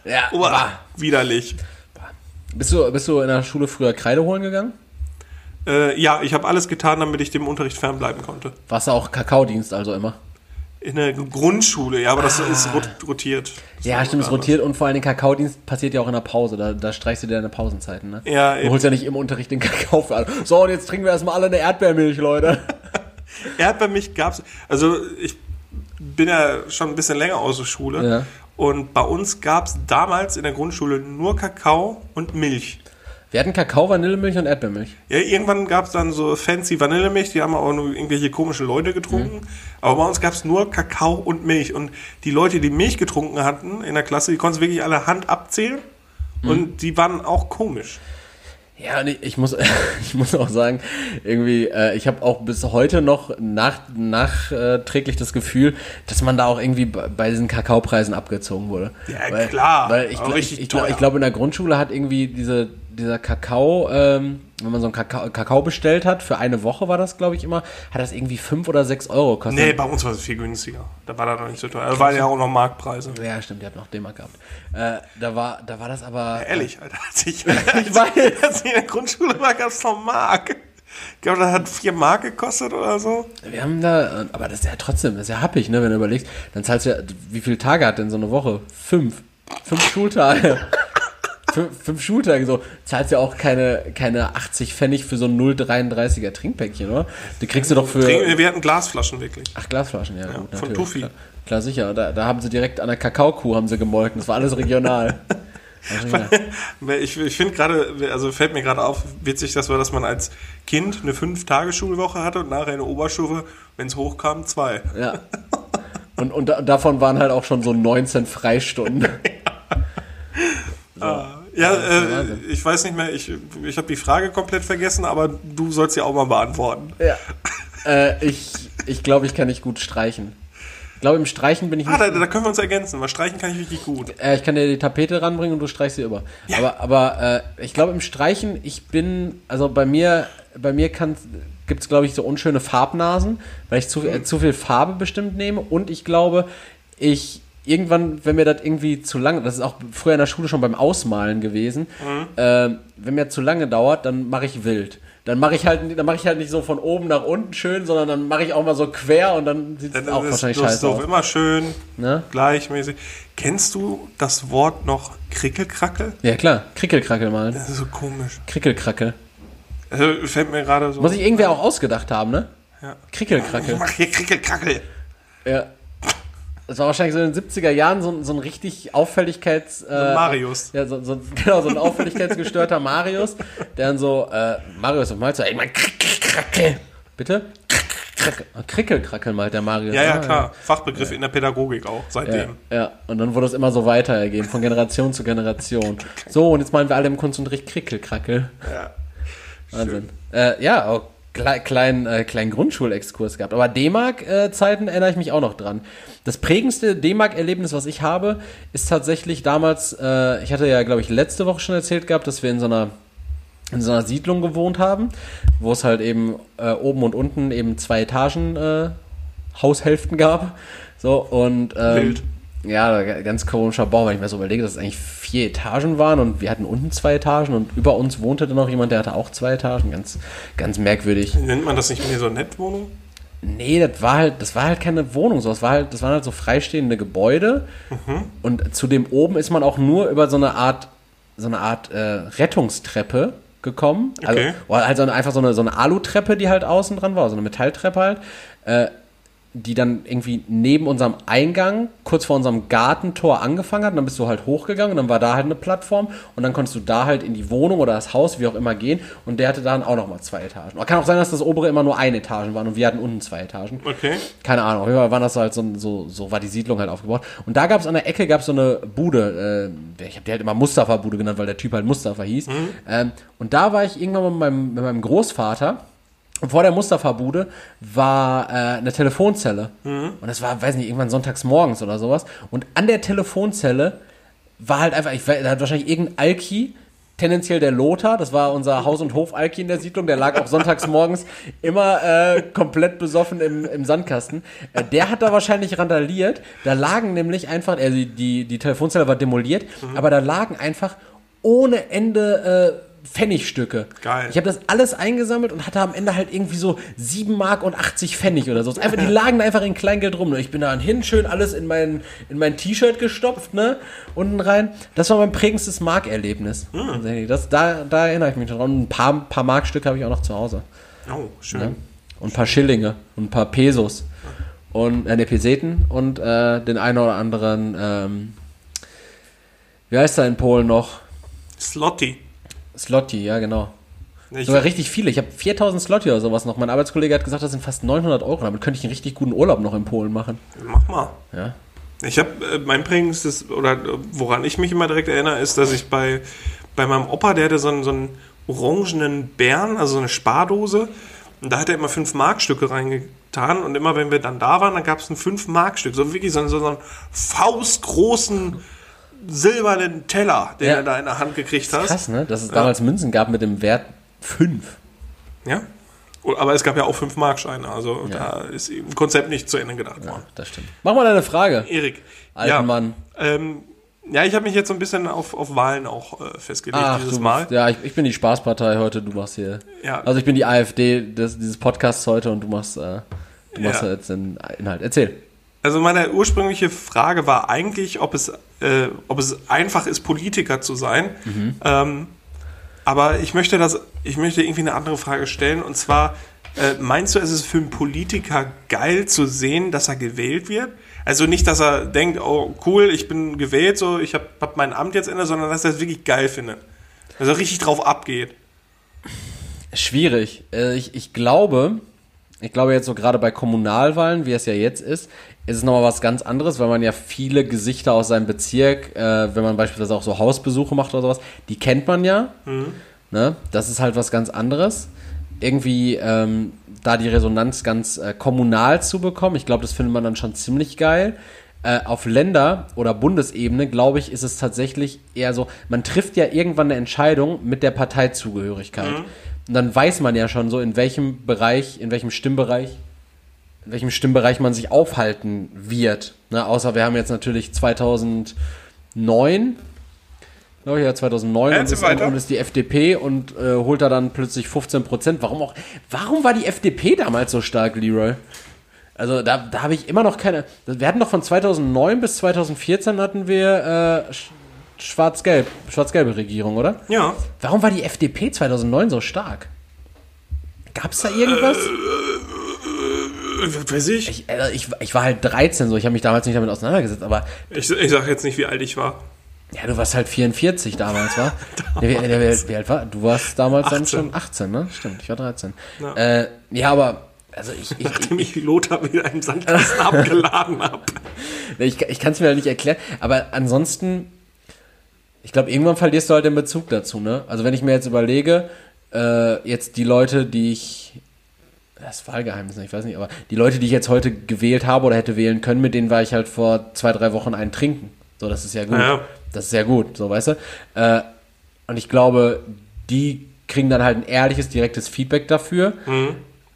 Ja, oh, bah. widerlich. Bist du, bist du in der Schule früher Kreide holen gegangen? Äh, ja, ich habe alles getan, damit ich dem Unterricht fernbleiben konnte. Warst du auch Kakaodienst also immer? In der Grundschule, ja, aber das ist rot rotiert. Das Ja, stimmt, es rotiert und vor allem den Kakaodienst passiert ja auch in der Pause. Da, da streichst du dir deine Pausenzeiten, ne? Ja, Du eben. holst ja nicht im Unterricht den Kakao für alle. So, und jetzt trinken wir erstmal alle eine Erdbeermilch, Leute. Erdbeermilch gab's. Also ich bin ja schon ein bisschen länger aus der Schule. Ja. Und bei uns gab's damals in der Grundschule nur Kakao und Milch. Wir hatten Kakao, Vanillemilch und Erdbeermilch. Ja, irgendwann gab's dann so fancy Vanillemilch, die haben aber nur irgendwelche komischen Leute getrunken. Mhm. Aber bei uns gab's nur Kakao und Milch. Und die Leute, die Milch getrunken hatten in der Klasse, die konnten wirklich alle Hand abzählen. Mhm. Und die waren auch komisch. Ja, und ich, ich muss, ich muss auch sagen, irgendwie, äh, ich habe auch bis heute noch nach, nachträglich das Gefühl, dass man da auch irgendwie bei, bei diesen Kakaopreisen abgezogen wurde. Ja, klar. Weil ich, ich, ich, ich glaube, in der Grundschule hat irgendwie diese, dieser Kakao, ähm, wenn man so einen Kakao, Kakao bestellt hat, für eine Woche war das, glaube ich, immer, hat das irgendwie fünf oder sechs Euro gekostet. Nee, bei uns war es viel günstiger. Da war das noch nicht so teuer. Da waren ja auch noch Marktpreise. Ja, stimmt, die hat noch D-Mark gehabt. Äh, da war, da war das aber. Ehrlich, Alter. Als ich, Ich weiß. als ich in der Grundschule war, gab es noch Mark. Ich glaube, das hat vier Mark gekostet oder so. Wir haben da, aber das ist ja trotzdem, das ist ja happig, ne, wenn du überlegst, dann zahlst du ja, wie viele Tage hat denn so eine Woche? Fünf. Fünf Schultage. Fünf, fünf Schultage, so. Zahlst ja auch keine, keine 80 Pfennig für so ein 0,33er Trinkpäckchen, oder? Die kriegst du doch für. Trink- Wir hatten Glasflaschen wirklich. Ach, Glasflaschen, ja, gut, von. Tuffy. Klar, klar, sicher. Da, da haben sie direkt an der Kakaokuh haben sie gemolken. Das war alles regional. Ja. Ich, ich finde gerade, also fällt mir gerade auf, witzig, dass wir, dass man als Kind eine Fünf-Tage-Schulwoche hatte und nachher in der Oberstufe, wenn es hochkam, zwei. Ja. Und, und da, davon waren halt auch schon so 19 Freistunden. Ja, äh, Wahnsinn. ich weiß nicht mehr, ich, ich habe die Frage komplett vergessen, aber du sollst ja auch mal beantworten. Ja. Äh, ich ich glaube, ich kann nicht gut streichen. Ich glaube, im Streichen bin ich Ah, nicht. da, da können wir uns ergänzen, weil streichen kann ich richtig gut. Äh, ich kann dir die Tapete ranbringen und du streichst sie über. Aber, aber äh, ich glaube, im Streichen, ich bin, also bei mir, bei mir gibt es, glaube ich, so unschöne Farbnasen, weil ich zu, äh, zu viel Farbe bestimmt nehme und ich glaube, ich irgendwann, wenn mir das irgendwie zu lange, das ist auch früher in der Schule schon beim Ausmalen gewesen, äh, wenn mir zu lange dauert, dann mache ich wild. Dann mache ich halt, dann mache ich halt nicht so von oben nach unten schön, sondern dann mache ich auch mal so quer und dann sieht es auch ist wahrscheinlich das scheiße aus. immer schön Ne? gleichmäßig. Kennst du das Wort noch Krickelkrackel? Ja klar, Krickelkrackel mal. Das ist so komisch. Krickelkrackel. Also, fällt mir gerade so. Muss ich irgendwer auch ausgedacht haben, ne? Ja. Ich Krickelkrackel. mach hier Krickelkrackel. Ja. Das war wahrscheinlich so in den 70er Jahren so, ein- so ein richtig Auffälligkeits... Äh, Marius. Ja, so, so, genau, so ein auffälligkeitsgestörter Marius, der dann so, äh, Marius, meinst du? Ich mein, Krickelkrackel. Bitte? Krickel- Krickelkrackel malt der Marius. Ja, ja, Ah, klar. Fachbegriff in der Pädagogik auch, Ja, seitdem. ja, und dann wurde es immer so weitergegeben, von Generation zu Generation. So, und jetzt malen wir alle im Kunstunterricht Krickelkrackel. Ja. Wahnsinn. Äh, ja, auch klei kleinen, äh, kleinen Grundschulexkurs gehabt. Aber D-Mark-Zeiten erinnere ich mich auch noch dran. Das prägendste D-Mark-Erlebnis, was ich habe, ist tatsächlich damals, äh, ich hatte ja, glaube ich, letzte Woche schon erzählt gehabt, dass wir in so einer in so einer Siedlung gewohnt haben, wo es halt eben äh, oben und unten eben zwei Etagen äh, Haushälften gab. So und ähm, Wild. Ja, ganz komischer Bau, wenn ich mir so überlege, dass es eigentlich vier Etagen waren und wir hatten unten zwei Etagen und über uns wohnte dann noch jemand, der hatte auch zwei Etagen. Ganz, ganz merkwürdig. Nennt man das nicht mehr so Nettwohnung? Nee, das war halt, das war halt keine Wohnung, so. das war halt, das waren halt so freistehende Gebäude. Mhm. Und zu dem oben ist man auch nur über so eine Art, so eine Art äh, Rettungstreppe gekommen. Also, Okay. oder halt so eine, einfach so eine, so eine Alutreppe, die halt außen dran war, so eine Metalltreppe halt. Äh, die dann irgendwie neben unserem Eingang, kurz vor unserem Gartentor angefangen hat. Und dann bist du halt hochgegangen und dann war da halt eine Plattform und dann konntest du da halt in die Wohnung oder das Haus, wie auch immer, gehen. Und der hatte dann auch nochmal zwei Etagen. Aber kann auch sein, dass das obere immer nur eine Etage waren und wir hatten unten zwei Etagen. Okay. Keine Ahnung, auf jeden Fall waren das halt so, so, so war die Siedlung halt aufgebaut. Und da gab es an der Ecke gab's so eine Bude, äh, ich habe die halt immer Mustafa-Bude genannt, weil der Typ halt Mustafa hieß. Ähm, und da war ich irgendwann mit meinem, mit meinem Großvater und vor der Mustafa-Bude war äh, eine Telefonzelle. Und das war, weiß nicht, irgendwann sonntags morgens oder sowas. Und an der Telefonzelle war halt einfach, ich weiß, da hat wahrscheinlich irgendein Alki, tendenziell der Lothar, das war unser Haus- und Hof-Alki in der Siedlung, der lag auch sonntags morgens immer äh, komplett besoffen im, im Sandkasten. Äh, der hat da wahrscheinlich randaliert. Da lagen nämlich einfach, also die, die Telefonzelle war demoliert, aber da lagen einfach ohne Ende äh, Pfennigstücke. Geil. Ich habe das alles eingesammelt und hatte am Ende halt irgendwie so 7 Mark und 80 Pfennig oder so. Einfach, die lagen einfach in Kleingeld rum. Ne? Ich bin da hin, schön alles in mein, in mein T-Shirt gestopft, ne? Unten rein. Das war mein prägendstes Markerlebnis. Tatsächlich. Das, da, da erinnere ich mich dran. Und ein paar, paar Markstücke habe ich auch noch zu Hause. Oh, schön. Ne? Und ein paar Schillinge und ein paar Pesos. Und äh, ne, Peseten und äh, den einen oder anderen, ähm, wie heißt er in Polen noch? Slotty. Slotty, ja, genau. Ich, Sogar richtig viele. Ich habe 4000 Slotty oder sowas noch. Mein Arbeitskollege hat gesagt, das sind fast 900 Euro. Damit könnte ich einen richtig guten Urlaub noch in Polen machen. mach mal. Ja. Ich habe äh, mein prägendstes, oder woran ich mich immer direkt erinnere, ist, dass ich bei, bei meinem Opa, der hatte so einen, so einen orangenen Bären, also so eine Spardose, und da hat er immer 5 Markstücke reingetan und immer wenn wir dann da waren, dann gab es ein 5 Markstück, so wirklich so, so einen faustgroßen silbernen Teller, den Ja. er da in der Hand gekriegt hat. Krass, ne? Dass es damals Münzen gab mit dem Wert 5. Ja. Aber es gab ja auch 5 Markscheine, also da ist im Konzept nicht zu Ende gedacht worden. Das stimmt. Mach mal deine Frage. Erik. Alten ja, Mann. Ähm, ja, ich habe mich jetzt so ein bisschen auf, auf Wahlen auch äh, festgelegt Ach, dieses du Mal. bist, ja, ich, ich bin die Spaßpartei heute, du machst hier. Ja. Also ich bin die AfD des, dieses Podcasts heute und du machst, äh, du machst Ja. jetzt den Inhalt. Erzähl. Also meine ursprüngliche Frage war eigentlich, ob es, äh, ob es einfach ist, Politiker zu sein. Mhm. Ähm, aber ich möchte das, ich möchte irgendwie eine andere Frage stellen. Und zwar, äh, meinst du, es ist für einen Politiker geil zu sehen, dass er gewählt wird? Also nicht, dass er denkt, oh cool, ich bin gewählt, so ich habe hab mein Amt jetzt inne, sondern dass er es wirklich geil findet. Dass er richtig drauf abgeht. Schwierig. Äh, ich, ich glaube, ich glaube jetzt so gerade bei Kommunalwahlen, wie es ja jetzt ist, ist es nochmal was ganz anderes, weil man ja viele Gesichter aus seinem Bezirk, äh, wenn man beispielsweise auch so Hausbesuche macht oder sowas, die kennt man ja. Ne? Das ist halt was ganz anderes. Irgendwie ähm, da die Resonanz ganz äh, kommunal zu bekommen, ich glaube, das findet man dann schon ziemlich geil. Äh, auf Länder- oder Bundesebene, glaube ich, ist es tatsächlich eher so, man trifft ja irgendwann eine Entscheidung mit der Parteizugehörigkeit. Und dann weiß man ja schon so, in welchem Bereich, in welchem Stimmbereich, in welchem Stimmbereich man sich aufhalten wird. Ne? Außer wir haben jetzt natürlich 2009, glaube ich, ja, 2009 und ist, und ist die FDP und äh, holt da dann plötzlich 15 Prozent. Warum auch? Warum war die FDP damals so stark, Leroy? Also da, da habe ich immer noch keine. Wir hatten doch von 2009 bis 2014 hatten wir äh, sch- schwarz-gelb, schwarz-gelbe Regierung, oder? Ja. Warum war die FDP 2009 so stark? Gab es da irgendwas? Äh, weiß ich. Ich, also ich, ich war halt 13 so, ich habe mich damals nicht damit auseinandergesetzt, aber Ich, ich sage jetzt nicht, wie alt ich war. ja, du warst halt 44 damals, war? nee, wie, wie, alt war? Du warst damals dann 18. schon 18, ne? Stimmt, ich war 13. Ja. Äh, ja, aber also ich, ich, ich, Nachdem ich Lothar wieder im Sandkasten abgeladen habe. ich, ich kann es mir halt nicht erklären, aber ansonsten, ich glaube, irgendwann verlierst du halt den Bezug dazu, ne? Also wenn ich mir jetzt überlege, äh, jetzt die Leute, die ich das Wahlgeheimnis, ich weiß nicht, aber die Leute, die ich jetzt heute gewählt habe oder hätte wählen können, mit denen war ich halt vor zwei, drei Wochen einen trinken. So, das ist ja gut. Ja. Das ist ja gut, so, weißt du? Äh, und ich glaube, die kriegen dann halt ein ehrliches, direktes Feedback dafür.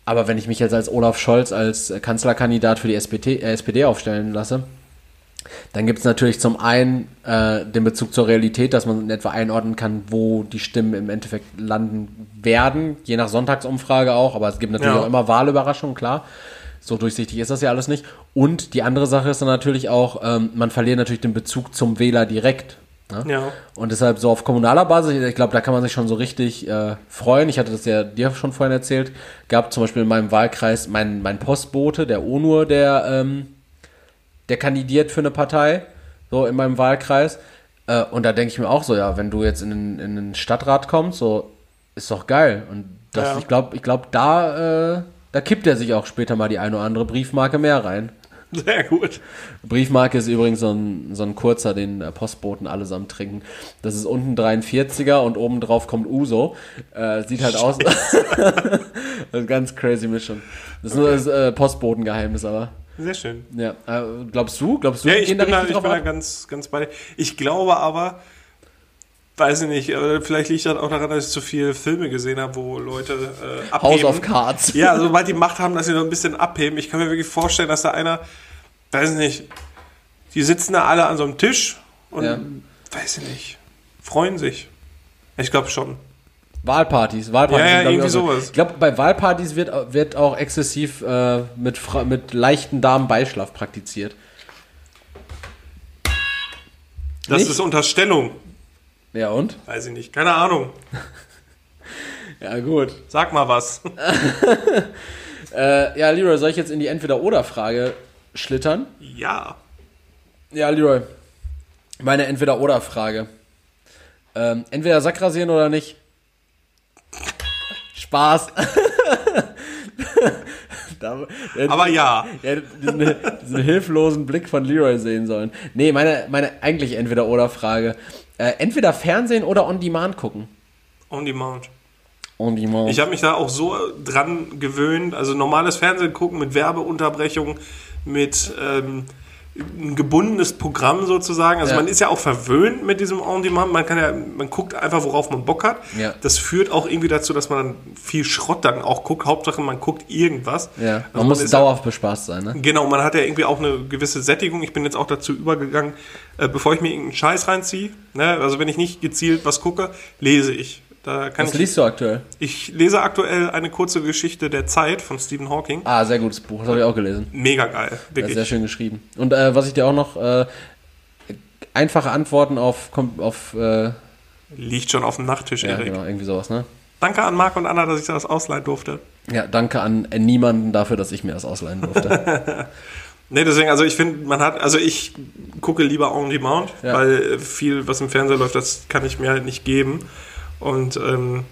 Aber wenn ich mich jetzt als Olaf Scholz als Kanzlerkandidat für die SPD, äh, SPD aufstellen lasse, dann gibt es natürlich zum einen äh, den Bezug zur Realität, dass man in etwa einordnen kann, wo die Stimmen im Endeffekt landen werden, je nach Sonntagsumfrage auch, aber es gibt natürlich Ja. auch immer Wahlüberraschungen, klar. So durchsichtig ist das ja alles nicht. Und die andere Sache ist dann natürlich auch, ähm, man verliert natürlich den Bezug zum Wähler direkt. Ne? Ja. Und deshalb so auf kommunaler Basis, ich glaube, da kann man sich schon so richtig äh, freuen. Ich hatte das ja dir schon vorhin erzählt. Gab zum Beispiel in meinem Wahlkreis mein, mein Postbote, der Onur, der, ähm, der kandidiert für eine Partei, so in meinem Wahlkreis. Äh, und da denke ich mir auch so, ja, wenn du jetzt in den, in den Stadtrat kommst, so ist doch geil. Und das, Ja. ich glaube, ich glaub, da, äh, da kippt er sich auch später mal die eine oder andere Briefmarke mehr rein. Sehr gut. Briefmarke ist übrigens so ein, so ein kurzer, den äh, Postboten allesamt trinken. Das ist unten 43er und oben drauf kommt Uso. Äh, sieht halt aus. das ist eine ganz crazy Mischung. Das ist nur das äh, Postbotengeheimnis, aber. Sehr schön. Ja. Äh, glaubst du? Glaubst du, Ja, ich bin, da, ich bin da ganz, ganz bei dir. Ich glaube aber, weiß ich nicht, aber vielleicht liegt das auch daran, dass ich zu viele Filme gesehen habe, wo Leute äh, abheben. House of Cards. Ja, sobald die Macht haben, dass sie noch ein bisschen abheben. Ich kann mir wirklich vorstellen, dass da einer, weiß ich nicht, die sitzen da alle an so einem Tisch und, Ja. weiß ich nicht, freuen sich. Ich glaube schon. Wahlpartys, Wahlpartys. Ja, ja, ich, irgendwie so. sowas. Ich glaube, bei Wahlpartys wird, wird auch exzessiv äh, mit, mit leichten Damen Beischlaf praktiziert. Das Nicht? ist Unterstellung. Ja, und? Weiß ich nicht. Keine Ahnung. Ja, gut. Sag mal was. Äh, ja, Leroy, soll ich jetzt in die Entweder-Oder-Frage schlittern? Ja. Ja, Leroy. Meine Entweder-Oder-Frage. Ähm, entweder Sack rasieren oder nicht. Spaß. Da- Aber ja. Ja, diesen, diesen hilflosen Blick von Leroy sehen sollen. Nee, meine, meine eigentliche Entweder-Oder-Frage. Äh, entweder Fernsehen oder On-Demand gucken. On Demand. On-Demand. Ich habe mich da auch so dran gewöhnt. Also normales Fernsehen gucken mit Werbeunterbrechung, mit ähm, ein gebundenes Programm sozusagen. Also Ja. man ist ja auch verwöhnt mit diesem On-Demand. Man kann ja, man guckt einfach, worauf man Bock hat. Ja. Das führt auch irgendwie dazu, dass man dann viel Schrott dann auch guckt. Hauptsache, man guckt irgendwas. ja, man Also muss ist dauerhaft bespaßt sein, ne? Genau, man hat ja irgendwie auch eine gewisse Sättigung. Ich bin jetzt auch dazu übergegangen, äh, bevor ich mir irgendeinen Scheiß reinziehe, ne, also wenn ich nicht gezielt was gucke, lese ich. Da kann Was ich, liest du aktuell? ich lese aktuell eine kurze Geschichte der Zeit von Stephen Hawking. Ah, sehr gutes Buch, das habe ich auch gelesen. Mega geil, Ja, wirklich. sehr schön geschrieben. Und äh, was ich dir auch noch äh, einfache Antworten auf, auf äh, Liegt schon auf dem Nachttisch, ja, Erik. genau, irgendwie sowas, ne? Danke an Marc und Anna, dass ich das ausleihen durfte. Ja, danke an äh, niemanden dafür, dass ich mir das ausleihen durfte. Nee, deswegen, also ich finde, man hat, also ich gucke lieber on demand, Ja. weil äh, viel, was im Fernseher läuft, das kann ich mir halt nicht geben. Und ähm,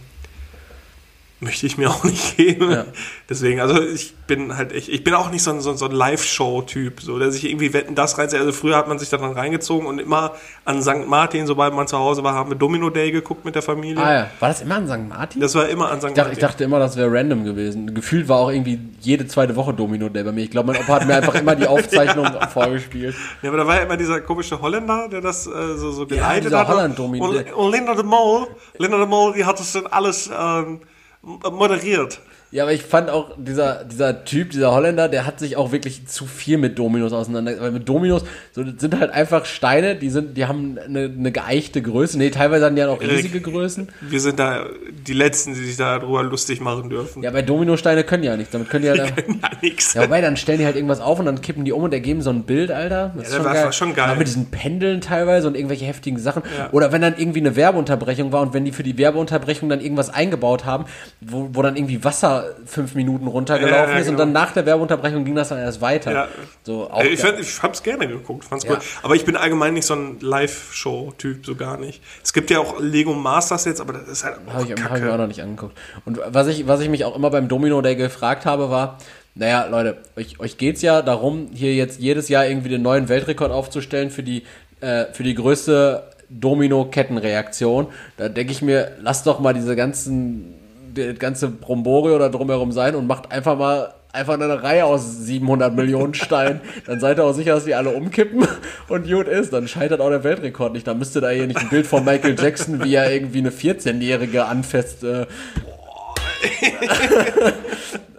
möchte ich mir auch nicht geben. Ja. Deswegen, also ich bin halt echt, ich bin auch nicht so ein, so, so ein Live-Show-Typ, so, der sich irgendwie Wetten, das reinzieht. Also früher hat man sich da dann reingezogen und immer an St. Martin, sobald man zu Hause war, haben wir Domino Day geguckt mit der Familie. ah ja, war das immer an St. Martin? Das war immer an St. Ich dachte, Martin. ich dachte immer, das wäre random gewesen. Gefühlt war auch irgendwie jede zweite Woche Domino Day bei mir. Ich glaube, mein Opa hat mir einfach immer die Aufzeichnung vorgespielt. Ja, aber da war ja immer dieser komische Holländer, der das äh, so, so geleitet dieser hat. Holland-Domino. Und, und Linda de Mol, Linda de Mol, die hat das dann alles ähm, moderiert. Ja, aber ich fand auch, dieser, dieser Typ, dieser Holländer, der hat sich auch wirklich zu viel mit Dominos auseinandergesetzt. Weil mit Dominos, so, sind halt einfach Steine, die sind, die haben eine, eine geeichte Größe. Nee, teilweise haben die ja auch Erik. riesige Größen. Wir sind da die Letzten, die sich darüber lustig machen dürfen. Ja, bei Dominosteine können die ja nichts. Damit können die halt ja nix. Ja, wobei, dann stellen die halt irgendwas auf und dann kippen die um und ergeben so ein Bild, Alter. Das Ja, das war schon geil. Aber mit diesen Pendeln teilweise und irgendwelche heftigen Sachen. Ja. Oder wenn dann irgendwie eine Werbeunterbrechung war und wenn die für die Werbeunterbrechung dann irgendwas eingebaut haben, wo, wo dann irgendwie Wasser fünf Minuten runtergelaufen Ja, ist und genau. dann nach der Werbeunterbrechung ging das dann erst weiter. Ja. So, auch Äh, ich, geil. fand, ich hab's gerne geguckt, fand's Ja. cool. Aber ich bin allgemein nicht so ein Live-Show-Typ, so gar nicht. Es gibt ja auch Lego Masters jetzt, aber das ist halt auch Habe ich, hab ich mir auch noch nicht angeguckt. Und was ich, was ich mich auch immer beim Domino Day gefragt habe, war, naja, Leute, euch, euch geht's ja darum, hier jetzt jedes Jahr irgendwie den neuen Weltrekord aufzustellen für die, äh, für die größte Domino-Kettenreaktion. Da denke ich mir, lasst doch mal diese ganzen, die ganze Brombore oder drumherum sein und macht einfach mal einfach eine Reihe aus 700 Millionen Steinen. Dann seid ihr auch sicher, dass die alle umkippen und gut ist. Dann scheitert auch der Weltrekord nicht. Dann müsste da hier nicht ein Bild von Michael Jackson, wie er irgendwie eine 14-Jährige anfasst, äh,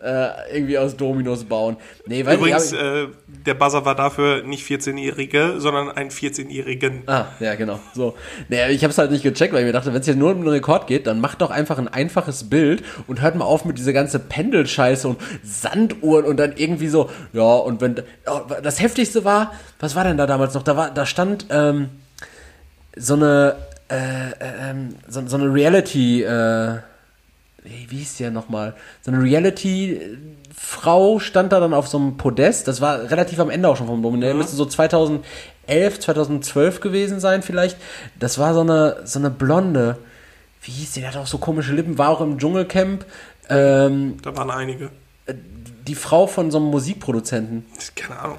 äh, irgendwie aus Dominos bauen. Nee, weiß Übrigens, nicht, äh, der Buzzer war dafür nicht 14-Jährige, sondern ein 14-Jährigen. Ah, ja, genau. So. Naja, ich habe es halt nicht gecheckt, weil ich mir dachte, wenn es jetzt nur um einen Rekord geht, dann macht doch einfach ein einfaches Bild und hört mal auf mit dieser ganze Pendelscheiße und Sanduhren und dann irgendwie so, ja, und wenn oh, das heftigste war, was war denn da damals noch? Da war, da stand ähm, so eine äh, ähm, so, so eine Reality, äh, wie wie hieß die ja nochmal? So eine Reality-Frau stand da dann auf so einem Podest. Das war relativ am Ende auch schon vom Domino. Mhm. Müsste so 2011, 2012 gewesen sein vielleicht. Das war so eine, so eine Blonde. Wie hieß die? Die hatte auch so komische Lippen. War auch im Dschungelcamp. Ähm, Da waren einige. die Frau von so einem Musikproduzenten. Keine Ahnung.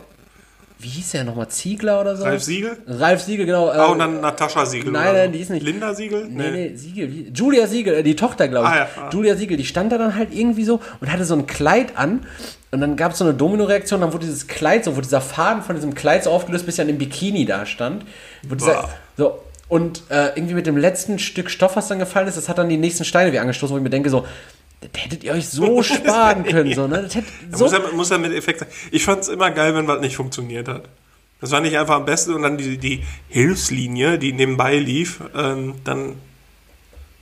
Wie hieß der nochmal? Ziegler oder so? Ralf Siegel? Ralf Siegel, genau. Ah, äh, und dann Natascha Siegel. nein, nein, so. die ist nicht- Linda Siegel? Nee, nee, Siegel. wie- Julia Siegel, äh, die Tochter, glaube ich. Ah, ja, ah. Julia Siegel, die stand da dann halt irgendwie so und hatte so ein Kleid an. Und dann gab es so eine Domino-Reaktion, dann wurde dieses Kleid so, wurde dieser Faden von diesem Kleid so aufgelöst, bis er in dem Bikini da stand. Dieser, so, und äh, irgendwie mit dem letzten Stück Stoff, was dann gefallen ist, das hat dann die nächsten Steine wie angestoßen, wo ich mir denke, so, das hättet ihr euch so sparen können. So, ne? Das hätte so, Muss, ja, muss ja mit Effekt sein. Ich fand es immer geil, wenn was nicht funktioniert hat. Das war nicht einfach am besten und dann die, die Hilfslinie, die nebenbei lief, ähm, dann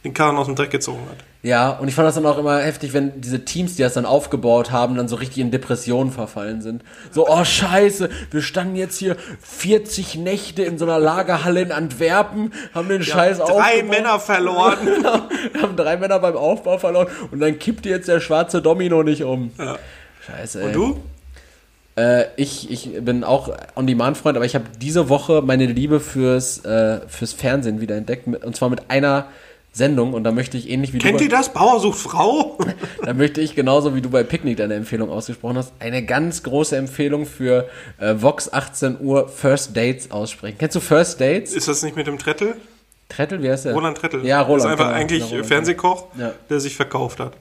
den Karren aus dem Dreck gezogen hat. Ja, und ich fand das dann auch immer heftig, wenn diese Teams, die das dann aufgebaut haben, dann so richtig in Depressionen verfallen sind. So, oh scheiße, wir standen jetzt hier 40 Nächte in so einer Lagerhalle in Antwerpen, haben den Scheiß Drei aufgebaut. Männer verloren. Wir haben drei Männer beim Aufbau verloren und dann kippt jetzt der schwarze Domino nicht um. Ja. Scheiße, ey. Und du? Äh, ich, ich bin auch On-Demand-Freund, aber ich habe diese Woche meine Liebe fürs, äh, fürs Fernsehen wieder entdeckt. Und zwar mit einer Sendung. Und da möchte ich ähnlich wie Kennt du. ihr das? Bauer sucht Frau? Da möchte ich genauso wie du bei Picknick deine Empfehlung ausgesprochen hast, eine ganz große Empfehlung für äh, Vox 18 Uhr First Dates aussprechen. Kennst du First Dates? Ist das nicht mit dem Trettel? Trettel, wie heißt der? Roland Trettel. Ja, Roland. Das ist einfach genau. eigentlich Ja, Roland. Fernsehkoch, Ja. der sich verkauft hat.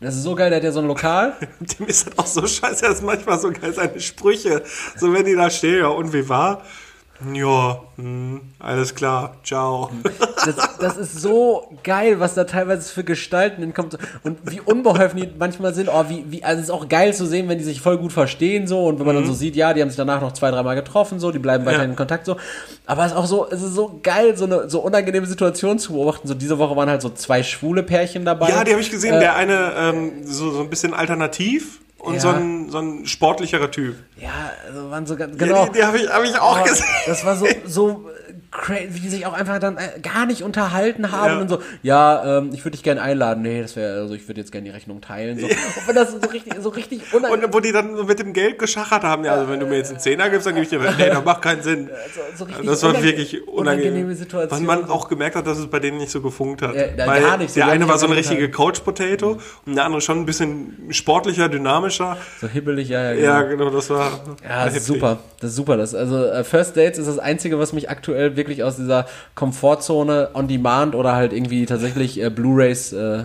Das ist so geil, der hat ja so ein Lokal. Dem ist das auch so scheiße, er ist manchmal so geil, seine Sprüche. So, wenn die da stehen, ja, und wie war? Ja, hm, alles klar, ciao. Das, das ist so geil, was da teilweise für Gestalten hinkommt und wie unbeholfen die manchmal sind. Oh, wie, wie, also es ist auch geil zu sehen, wenn die sich voll gut verstehen so und wenn man dann so sieht, ja, die haben sich danach noch zwei, dreimal getroffen, so, die bleiben weiterhin Ja. in Kontakt so. Aber es ist auch so, es ist so geil, so eine so unangenehme Situation zu beobachten. So diese Woche waren halt so zwei schwule Pärchen dabei. Ja, die habe ich gesehen, Äh, der eine ähm, so, so ein bisschen alternativ und Ja. so, ein, so ein sportlicher Typ. Ja, also waren so ganz, genau. Ja, die die habe ich, hab ich auch Aber gesehen. Das war so, so crazy, wie die sich auch einfach dann äh, gar nicht unterhalten haben Ja. und so, ja, ähm, ich würde dich gerne einladen. Nee, das wäre, also ich würde jetzt gerne die Rechnung teilen. So. Und wenn das so richtig, so richtig. Und wo die dann so mit dem Geld geschachert haben, ja, also wenn du mir jetzt einen Zehner gibst, dann gebe ich dir, nee, das macht keinen Sinn. so, so Das war wirklich unangenehm. unangenehme Situation. Weil man auch gemerkt hat, dass es bei denen nicht so gefunkt hat. Ja, Weil gar nicht, so der eine war so eine unterhalten. richtige Couch Potato und der andere schon ein bisschen sportlicher, dynamischer. so hibbelig, ja, ja, genau. Ja, genau, das war. Ja, das super. Das ist super. Das, also äh, First Dates ist das Einzige, was mich aktuell wirklich aus dieser Komfortzone on Demand oder halt irgendwie tatsächlich äh, Blu-Rays äh,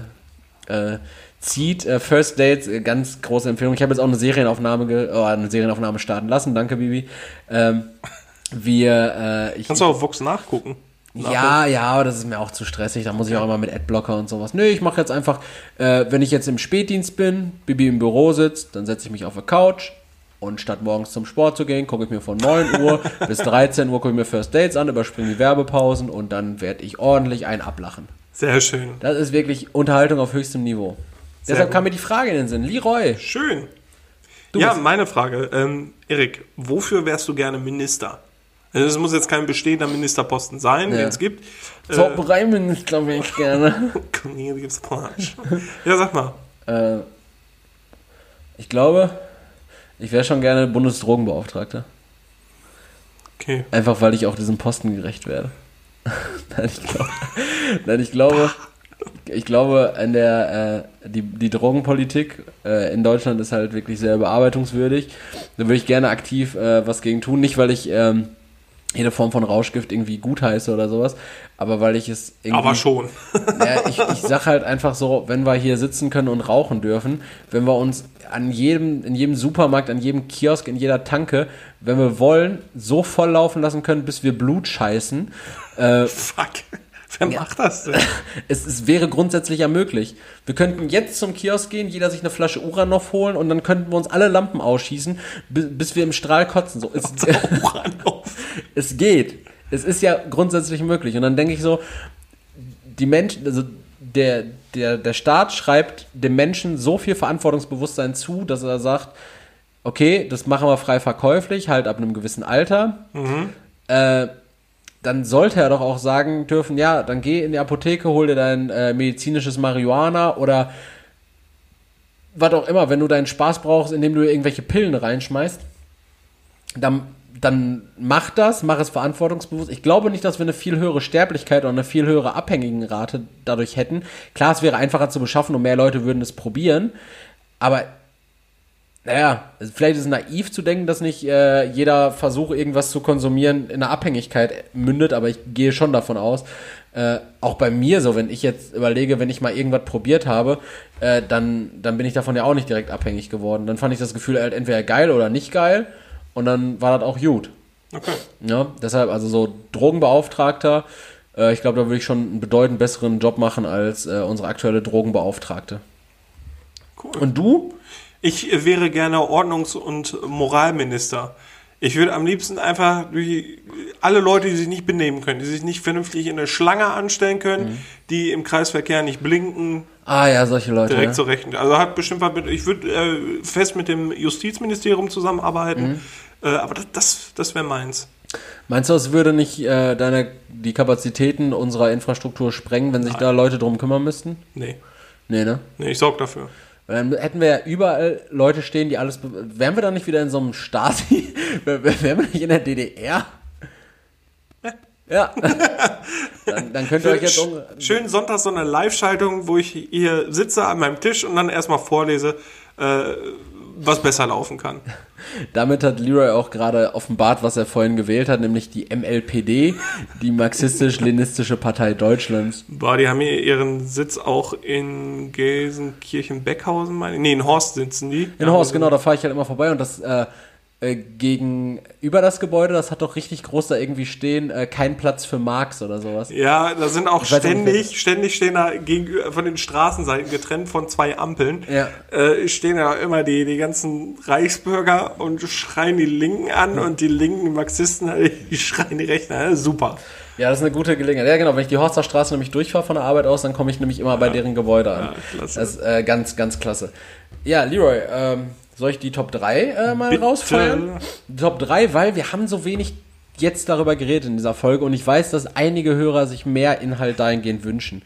äh, zieht. Äh, First Dates, ganz große Empfehlung. Ich habe jetzt auch eine Serienaufnahme, ge oh, eine Serienaufnahme starten lassen. Danke, Bibi. Ähm, wir, ich, Kannst du auf Vox nachgucken? Ja, ja, aber das ist mir auch zu stressig. Da muss ich auch immer mit Adblocker und sowas. Nö, ich mache jetzt einfach, äh, wenn ich jetzt im Spätdienst bin, Bibi im Büro sitzt, dann setze ich mich auf der Couch und statt morgens zum Sport zu gehen, gucke ich mir von 9 Uhr bis 13 Uhr gucke ich mir First Dates an, überspringe die Werbepausen und dann werde ich ordentlich ein ablachen. Sehr schön. Das ist wirklich Unterhaltung auf höchstem Niveau. Deshalb gut. kam mir die Frage in den Sinn. Leroy, Schön. Du ja, meine Frage. Ähm, Erik, wofür wärst du gerne Minister? Also es muss jetzt kein bestehender Ministerposten sein, Ja. den es gibt. Äh, Zaubereiminister wäre ich gerne. komm, hier gibt's Punch. ja, sag mal. äh, ich glaube, ich wäre schon gerne Bundesdrogenbeauftragter. Okay. Einfach weil ich auch diesem Posten gerecht werde. Nein, ich glaube, nein, ich glaube, ich glaube, an der, äh, die, die Drogenpolitik äh, in Deutschland ist halt wirklich sehr bearbeitungswürdig. Da würde ich gerne aktiv äh, was gegen tun. Nicht, weil ich ähm, jede Form von Rauschgift irgendwie gutheiße oder sowas, aber weil ich es irgendwie. Aber schon. Ja, ich, ich sag halt einfach so, wenn wir hier sitzen können und rauchen dürfen, wenn wir uns an jedem, in jedem Supermarkt, an jedem Kiosk, in jeder Tanke, wenn wir wollen, so voll laufen lassen können, bis wir Blut scheißen. Äh, Fuck. Wer macht das denn? es, es wäre grundsätzlich ja möglich. Wir könnten jetzt zum Kiosk gehen, jeder sich eine Flasche Uranov holen und dann könnten wir uns alle Lampen ausschießen, bis, bis wir im Strahl kotzen. So, es, es geht. Es ist ja grundsätzlich möglich. Und dann denke ich so, die Menschen, also der, der, der Staat schreibt dem Menschen so viel Verantwortungsbewusstsein zu, dass er sagt, okay, das machen wir frei verkäuflich, halt ab einem gewissen Alter. Äh, dann sollte er doch auch sagen dürfen, ja, dann geh in die Apotheke, hol dir dein äh, medizinisches Marihuana oder was auch immer, wenn du deinen Spaß brauchst, indem du irgendwelche Pillen reinschmeißt, dann, dann mach das, mach es verantwortungsbewusst. Ich glaube nicht, dass wir eine viel höhere Sterblichkeit oder eine viel höhere Abhängigenrate dadurch hätten. Klar, es wäre einfacher zu beschaffen und mehr Leute würden es probieren, aber naja, vielleicht ist es naiv zu denken, dass nicht äh, jeder Versuch, irgendwas zu konsumieren, in einer Abhängigkeit mündet, aber ich gehe schon davon aus, äh, auch bei mir so, wenn ich jetzt überlege, wenn ich mal irgendwas probiert habe, äh, dann, dann bin ich davon ja auch nicht direkt abhängig geworden. Dann fand ich das Gefühl halt entweder geil oder nicht geil und dann war das auch gut. Okay. Ja, deshalb also so Drogenbeauftragter, äh, ich glaube, da würde ich schon einen bedeutend besseren Job machen als äh, unsere aktuelle Drogenbeauftragte. Cool. Und du? Ich wäre gerne Ordnungs- und Moralminister. Ich würde am liebsten einfach durch alle Leute, die sich nicht benehmen können, die sich nicht vernünftig in eine Schlange anstellen können, Mhm. die im Kreisverkehr nicht blinken, Ah ja, solche Leute. direkt ne? zu rechnen. Also hat bestimmt was mit, ich würde äh, fest mit dem Justizministerium zusammenarbeiten, Mhm. äh, aber das, das, das wäre meins. Meinst du, es würde nicht äh, deine, die Kapazitäten unserer Infrastruktur sprengen, wenn sich da Leute drum kümmern müssten? Nee, Nee, ne? nee, ich sorge dafür. Weil Dann hätten wir ja überall Leute stehen, die alles. be- Wären wir dann nicht wieder in so einem Stasi? Wär- wär- Wären wir nicht in der DDR? Ja. Dann, dann könnt ihr euch jetzt. um- Schön Sonntag so eine Live-Schaltung, wo ich hier sitze an meinem Tisch und dann erstmal vorlese, äh, was besser laufen kann. Damit hat Leroy auch gerade offenbart, was er vorhin gewählt hat, nämlich die MLPD, die Marxistisch-Leninistische Partei Deutschlands. Boah, die haben hier ihren Sitz auch in Gelsenkirchen-Beckhausen, meine ich. Nee, in Horst sitzen die. In Horst, genau, da fahre ich halt immer vorbei und das äh, äh, gegenüber das Gebäude, das hat doch richtig groß da irgendwie stehen, äh, kein Platz für Marx oder sowas. Ja, da sind auch nicht, ständig, ständig stehen da gegenüber von den Straßenseiten getrennt von zwei Ampeln. Ja. Äh, stehen da immer die, die ganzen Reichsbürger und schreien die Linken an und die linken Marxisten, die schreien die Rechten an. Super. Ja, das ist eine gute Gelegenheit. Ja, genau, wenn ich die Horster Straße nämlich durchfahre von der Arbeit aus, dann komme ich nämlich immer bei deren Gebäude an. Ja, klasse. Das ist äh, ganz, ganz klasse. Ja, Leroy, ähm, soll ich die Top 3 äh, mal Bitte. rausfeuern? Top 3, weil wir haben so wenig jetzt darüber geredet in dieser Folge und ich weiß, dass einige Hörer sich mehr Inhalt dahingehend wünschen.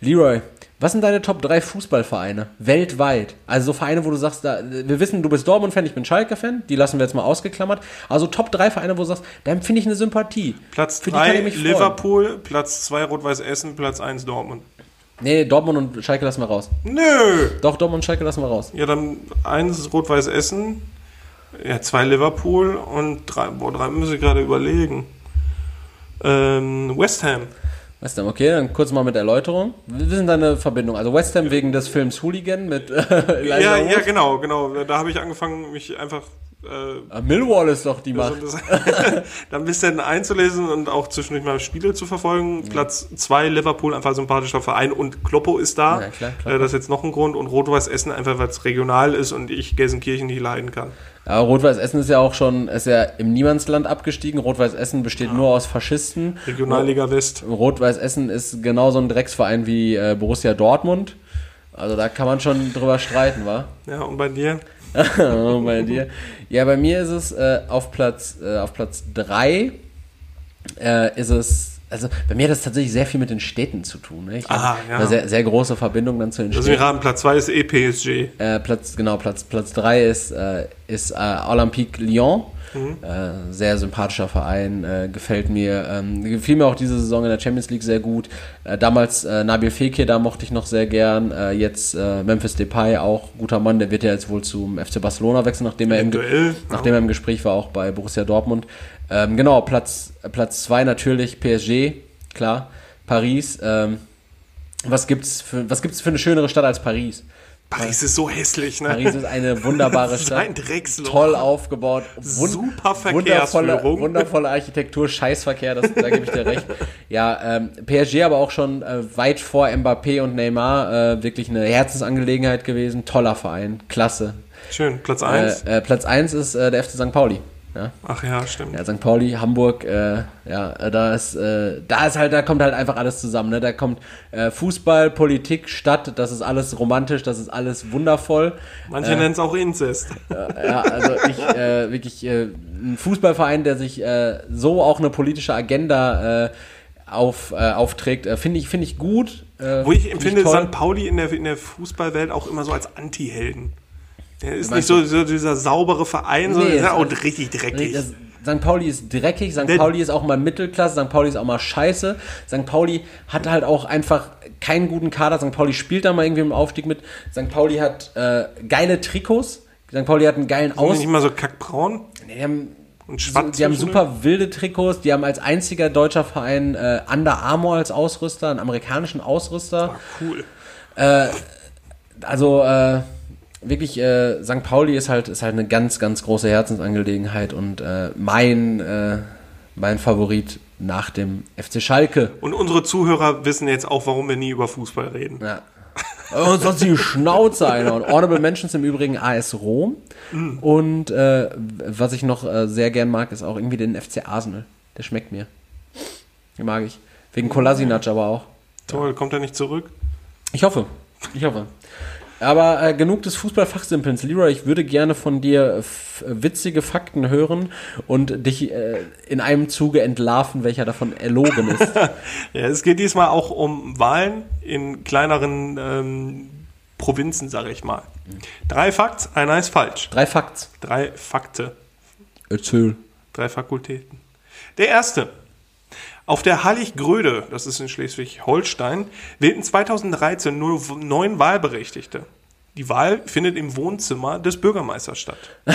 Leroy, was sind deine Top 3 Fußballvereine? Weltweit. Also so Vereine, wo du sagst, da, wir wissen, du bist Dortmund-Fan, ich bin Schalke-Fan, die lassen wir jetzt mal ausgeklammert. Also Top 3 Vereine, wo du sagst, da empfinde ich eine Sympathie. Platz Für die kann 3 ich mich freuen. Liverpool, Platz 2 Rot-Weiß Essen, Platz 1 Dortmund. Nee, Dortmund und Schalke lassen wir raus. Nö! Doch, Dortmund und Schalke lassen wir raus. Ja, dann 1 Rot-Weiß Essen, ja, 2 Liverpool und 3, boah, 3 muss ich gerade überlegen. Ähm, West Ham. West Ham, okay, dann kurz mal mit Erläuterung. Wir sind deine Verbindung. Also West Ham wegen des Films Hooligan mit äh, Ja, Wood. ja, genau, genau. Da habe ich angefangen, mich einfach äh, Ah, Millwall ist doch die Macht. das, dann ein bisschen einzulesen und auch zwischendurch mal Spiele zu verfolgen. Platz 2 Liverpool, einfach sympathischer Verein und Kloppo ist da. Ja, klar, klar. Äh, das ist jetzt noch ein Grund. Und Rot-Weiß Essen einfach, weil es regional ist und ich Gelsenkirchen nicht leiden kann. Ja, Rot-Weiß Essen ist ja auch schon, ist ja im Niemandsland abgestiegen. Rot-Weiß Essen besteht nur aus Faschisten. Regionalliga West. Rot-Weiß Essen ist genauso ein Drecksverein wie äh, Borussia Dortmund. Also da kann man schon drüber streiten, wa? Ja, und bei dir? Oh, bei dir. Ja, bei mir ist es äh, auf Platz äh, auf Platz 3 äh, ist es also bei mir hat das tatsächlich sehr viel mit den Städten zu tun. Ne? Ich Ah, habe ja. eine sehr, sehr große Verbindung dann zu den Lass mich Städten. raten, Platz 2 ist eh PSG. Äh, Platz genau Platz Platz 3 ist äh, ist äh, Olympique Lyon. Äh, sehr sympathischer Verein, äh, gefällt mir. Ähm, gefiel mir auch diese Saison in der Champions League sehr gut. Äh, damals äh, Nabil Fekir, da mochte ich noch sehr gern. Äh, jetzt äh, Memphis Depay, auch guter Mann, der wird ja jetzt wohl zum FC Barcelona wechseln, nachdem er im, nachdem er im Gespräch war, auch bei Borussia Dortmund. Ähm, genau, Platz Platz zwei natürlich PSG, klar. Paris. Ähm, was gibt's für was gibt's für eine schönere Stadt als Paris? Paris ist so hässlich, ne? Paris ist eine wunderbare Stadt. ein Drecksloch. Toll aufgebaut. Wun Super wundervolle, wundervolle Architektur, Scheißverkehr, das, da gebe ich dir recht. Ja, ähm, PSG aber auch schon äh, weit vor Mbappé und Neymar äh, wirklich eine Herzensangelegenheit gewesen. Toller Verein, klasse. Schön, Platz 1. Äh, äh, Platz 1 ist äh, der FC St. Pauli. Ja, Ach ja, stimmt. ja, St. Pauli, Hamburg, äh, ja, äh, da ist, äh, da ist halt, da kommt halt einfach alles zusammen. Ne? Da kommt äh, Fußball, Politik, Stadt, das ist alles romantisch, das ist alles wundervoll. Manche nennen es auch Inzest. Ja, also ich äh, wirklich äh, ein Fußballverein, der sich äh, so auch eine politische Agenda äh, auf, äh, aufträgt, äh, finde ich, finde ich gut. Äh, Wo ich find empfinde toll. St. Pauli in der, in der Fußballwelt auch immer so als Anti-Helden. Der ist nicht so, so dieser saubere Verein, sondern Nee, ist ja auch richtig dreckig. Das, St. Pauli ist dreckig, St. Pauli ist auch mal Mittelklasse, St. Pauli ist auch mal scheiße. St. Pauli hat halt auch einfach keinen guten Kader. St. Pauli spielt da mal irgendwie im Aufstieg mit. St. Pauli hat äh, geile Trikots. St. Pauli hat einen geilen Sind die Aus. nicht mal so kackbraun Die haben, und schwarz. die haben super wilde Trikots. Die haben als einziger deutscher Verein äh, Under Armour als Ausrüster, einen amerikanischen Ausrüster. Cool. Also äh, wirklich, äh, St. Pauli ist halt, ist halt eine ganz, ganz große Herzensangelegenheit und äh, mein, äh, mein Favorit nach dem FC Schalke. Und unsere Zuhörer wissen jetzt auch, warum wir nie über Fußball reden. Ja. Und sonst die Schnauze einer. Und Honorable Mentions im Übrigen AS Rom. Und äh, was ich noch äh, sehr gern mag, ist auch irgendwie den FC Arsenal. Der schmeckt mir. Den mag ich. Wegen Kolasinac aber auch. Toll, kommt er nicht zurück? Ich hoffe. Ich hoffe. Aber äh, genug des Fußballfachsimpelns. Leroy, ich würde gerne von dir f- witzige Fakten hören und dich äh, in einem Zuge entlarven, welcher davon erlogen ist. Ja, es geht diesmal auch um Wahlen in kleineren ähm, Provinzen, sage ich mal. Drei Fakts, einer ist falsch. Drei Fakts. Drei Fakte, Erzähl. drei Fakultäten. Der erste. Auf der Hallig-Gröde, das ist in Schleswig-Holstein, wählten 2013 nur neun Wahlberechtigte. Die Wahl findet im Wohnzimmer des Bürgermeisters statt.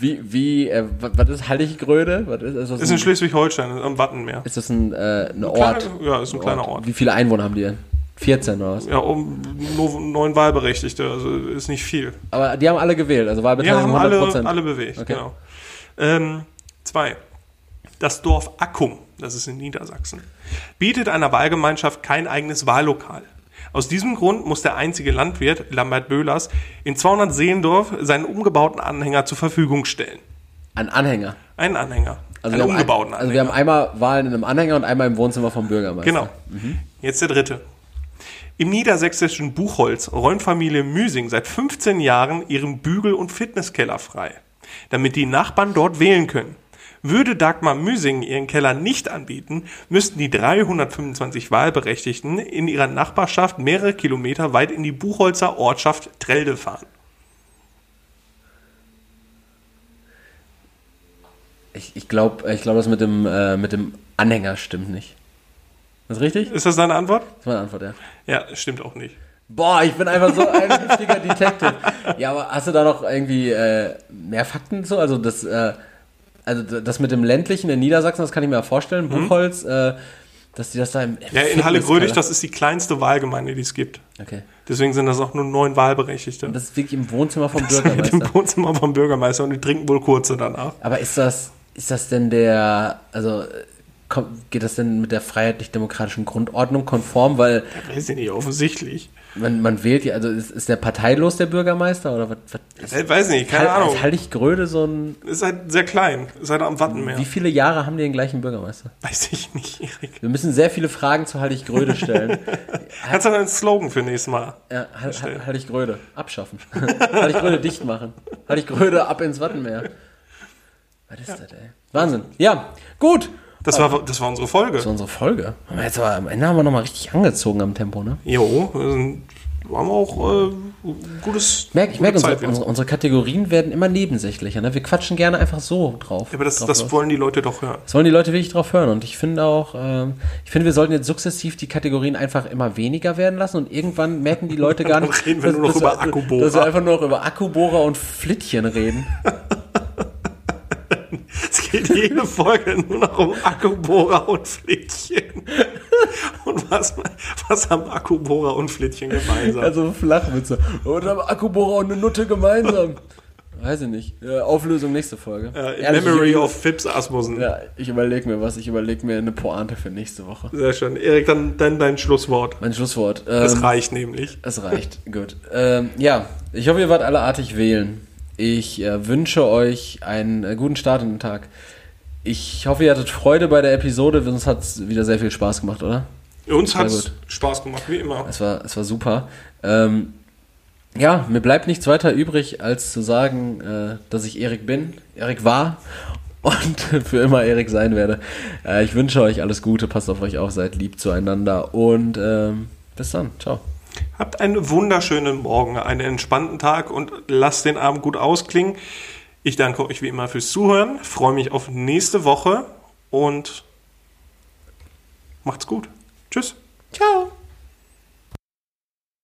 Wie, wie, äh, wa- was ist Halliggröde? Was ist, ist, das Ist in ein, Schleswig-Holstein, am Wattenmeer. ist das ein, äh, ein Ort? Kleiner- ja, ist ein kleiner Ort. Wie viele Einwohner haben die denn? 14 oder was? Ja, um nur neun Wahlberechtigte, also ist nicht viel. Aber die haben alle gewählt, also Wahlbeteiligung haben 100%. alle, alle bewegt, Okay. genau. Ähm, zwei. Das Dorf Ackum, das ist in Niedersachsen, bietet einer Wahlgemeinschaft kein eigenes Wahllokal. Aus diesem Grund muss der einzige Landwirt, Lambert Böhlers, in 200 Seendorf seinen umgebauten Anhänger zur Verfügung stellen. Ein Anhänger. Einen Anhänger. Also einen wir, haben ein, umgebauten also wir haben einmal Wahlen in einem Anhänger und einmal im Wohnzimmer vom Bürgermeister. Genau. Jetzt der dritte. Im niedersächsischen Buchholz räumt Familie Müsing seit 15 Jahren ihren Bügel- und Fitnesskeller frei, damit die Nachbarn dort wählen können. Würde Dagmar Müsing ihren Keller nicht anbieten, müssten die 325 Wahlberechtigten in ihrer Nachbarschaft mehrere Kilometer weit in die Buchholzer Ortschaft Trelde fahren. Ich, ich glaube, ich glaub, das mit dem, äh, mit dem Anhänger stimmt nicht. Ist das richtig? Das Ist das deine Antwort? ist meine Antwort, ja. Ja, stimmt auch nicht. Boah, ich bin einfach so ein richtiger Detective. Ja, aber hast du da noch irgendwie äh, mehr Fakten zu? Also das, äh, also das mit dem ländlichen in Niedersachsen, das kann ich mir ja vorstellen. Buchholz, äh, dass die das da im, im Ja, in Halle Grödig, das ist die kleinste Wahlgemeinde, die es gibt. Okay. Deswegen sind das auch nur neun Wahlberechtigte. Das ist wirklich im Wohnzimmer vom Mit Bürgermeister. dem Wohnzimmer vom Bürgermeister und die trinken wohl kurze danach. Aber ist das, ist das denn der, also kommt, geht das denn mit der freiheitlich-demokratischen Grundordnung konform? Weil Weiß ich nicht, offensichtlich. man, man wählt ja, also ist, ist der parteilos der Bürgermeister oder was? was ist, Ich weiß nicht, keine Hal- Ahnung. Ist Hallig Gröde so ein. Ist halt sehr klein. Ist halt am Wattenmeer. Wie viele Jahre haben die den gleichen Bürgermeister? Weiß ich nicht, Erik. Wir müssen sehr viele Fragen zu Hallig Gröde stellen. Kannst du einen Slogan für nächstes Mal? ja, Hal- Hal- Hallig Gröde. Abschaffen. Hallig Gröde dicht machen. Hallig Gröde ab ins Wattenmeer. Was ist das, ey? Wahnsinn. Ja, gut. Das war, das war unsere Folge. Das war unsere Folge. Haben jetzt aber am Ende haben wir nochmal richtig angezogen am Tempo, ne? Jo, wir sind- wir haben auch äh, gutes. Ich merke, ich merke unsere, unsere, unsere Kategorien werden immer nebensächlicher. Ne? Wir quatschen gerne einfach so drauf. Ja, aber das, das wollen die Leute doch hören. Das wollen die Leute wirklich drauf hören. Und ich finde auch, ähm, ich finde, wir sollten jetzt sukzessiv die Kategorien einfach immer weniger werden lassen und irgendwann merken die Leute gar Dann nicht, reden wir nur noch dass, über dass, Akkubohrer. dass wir einfach nur noch über Akkubohrer und Flittchen reden. Es geht jede Folge nur noch um Akkubohrer und Flittchen. Und was, was haben Akkubohrer und Flittchen gemeinsam? Also Flachwitze. Und haben Akkubohrer und eine Nutte gemeinsam. Weiß ich nicht. Ja, Auflösung nächste Folge. äh, Ehrlich, Memory ich, of Phipps Asmussen. Ja, ich überlege mir was. Ich überlege mir eine Pointe für nächste Woche. Sehr schön. Erik, dann, dann dein Schlusswort. Mein Schlusswort. Ähm, reicht nämlich. Es reicht, gut. Ähm, ja, ich hoffe, ihr wart alle artig wählen. Ich äh, wünsche euch einen äh, guten Start in den Tag. Ich hoffe, ihr hattet Freude bei der Episode. Uns hat es wieder sehr viel Spaß gemacht, oder? Uns hat es. Spaß gemacht, wie immer. Es war, es war super. Ähm, ja, mir bleibt nichts weiter übrig, als zu sagen, äh, dass ich Erik bin, Erik war und für immer Erik sein werde. Äh, ich wünsche euch alles Gute, passt auf euch auf, seid lieb zueinander und ähm, bis dann. Ciao. Habt einen wunderschönen Morgen, einen entspannten Tag und lasst den Abend gut ausklingen. Ich danke euch wie immer fürs Zuhören, freue mich auf nächste Woche und macht's gut. Tschüss. Ciao.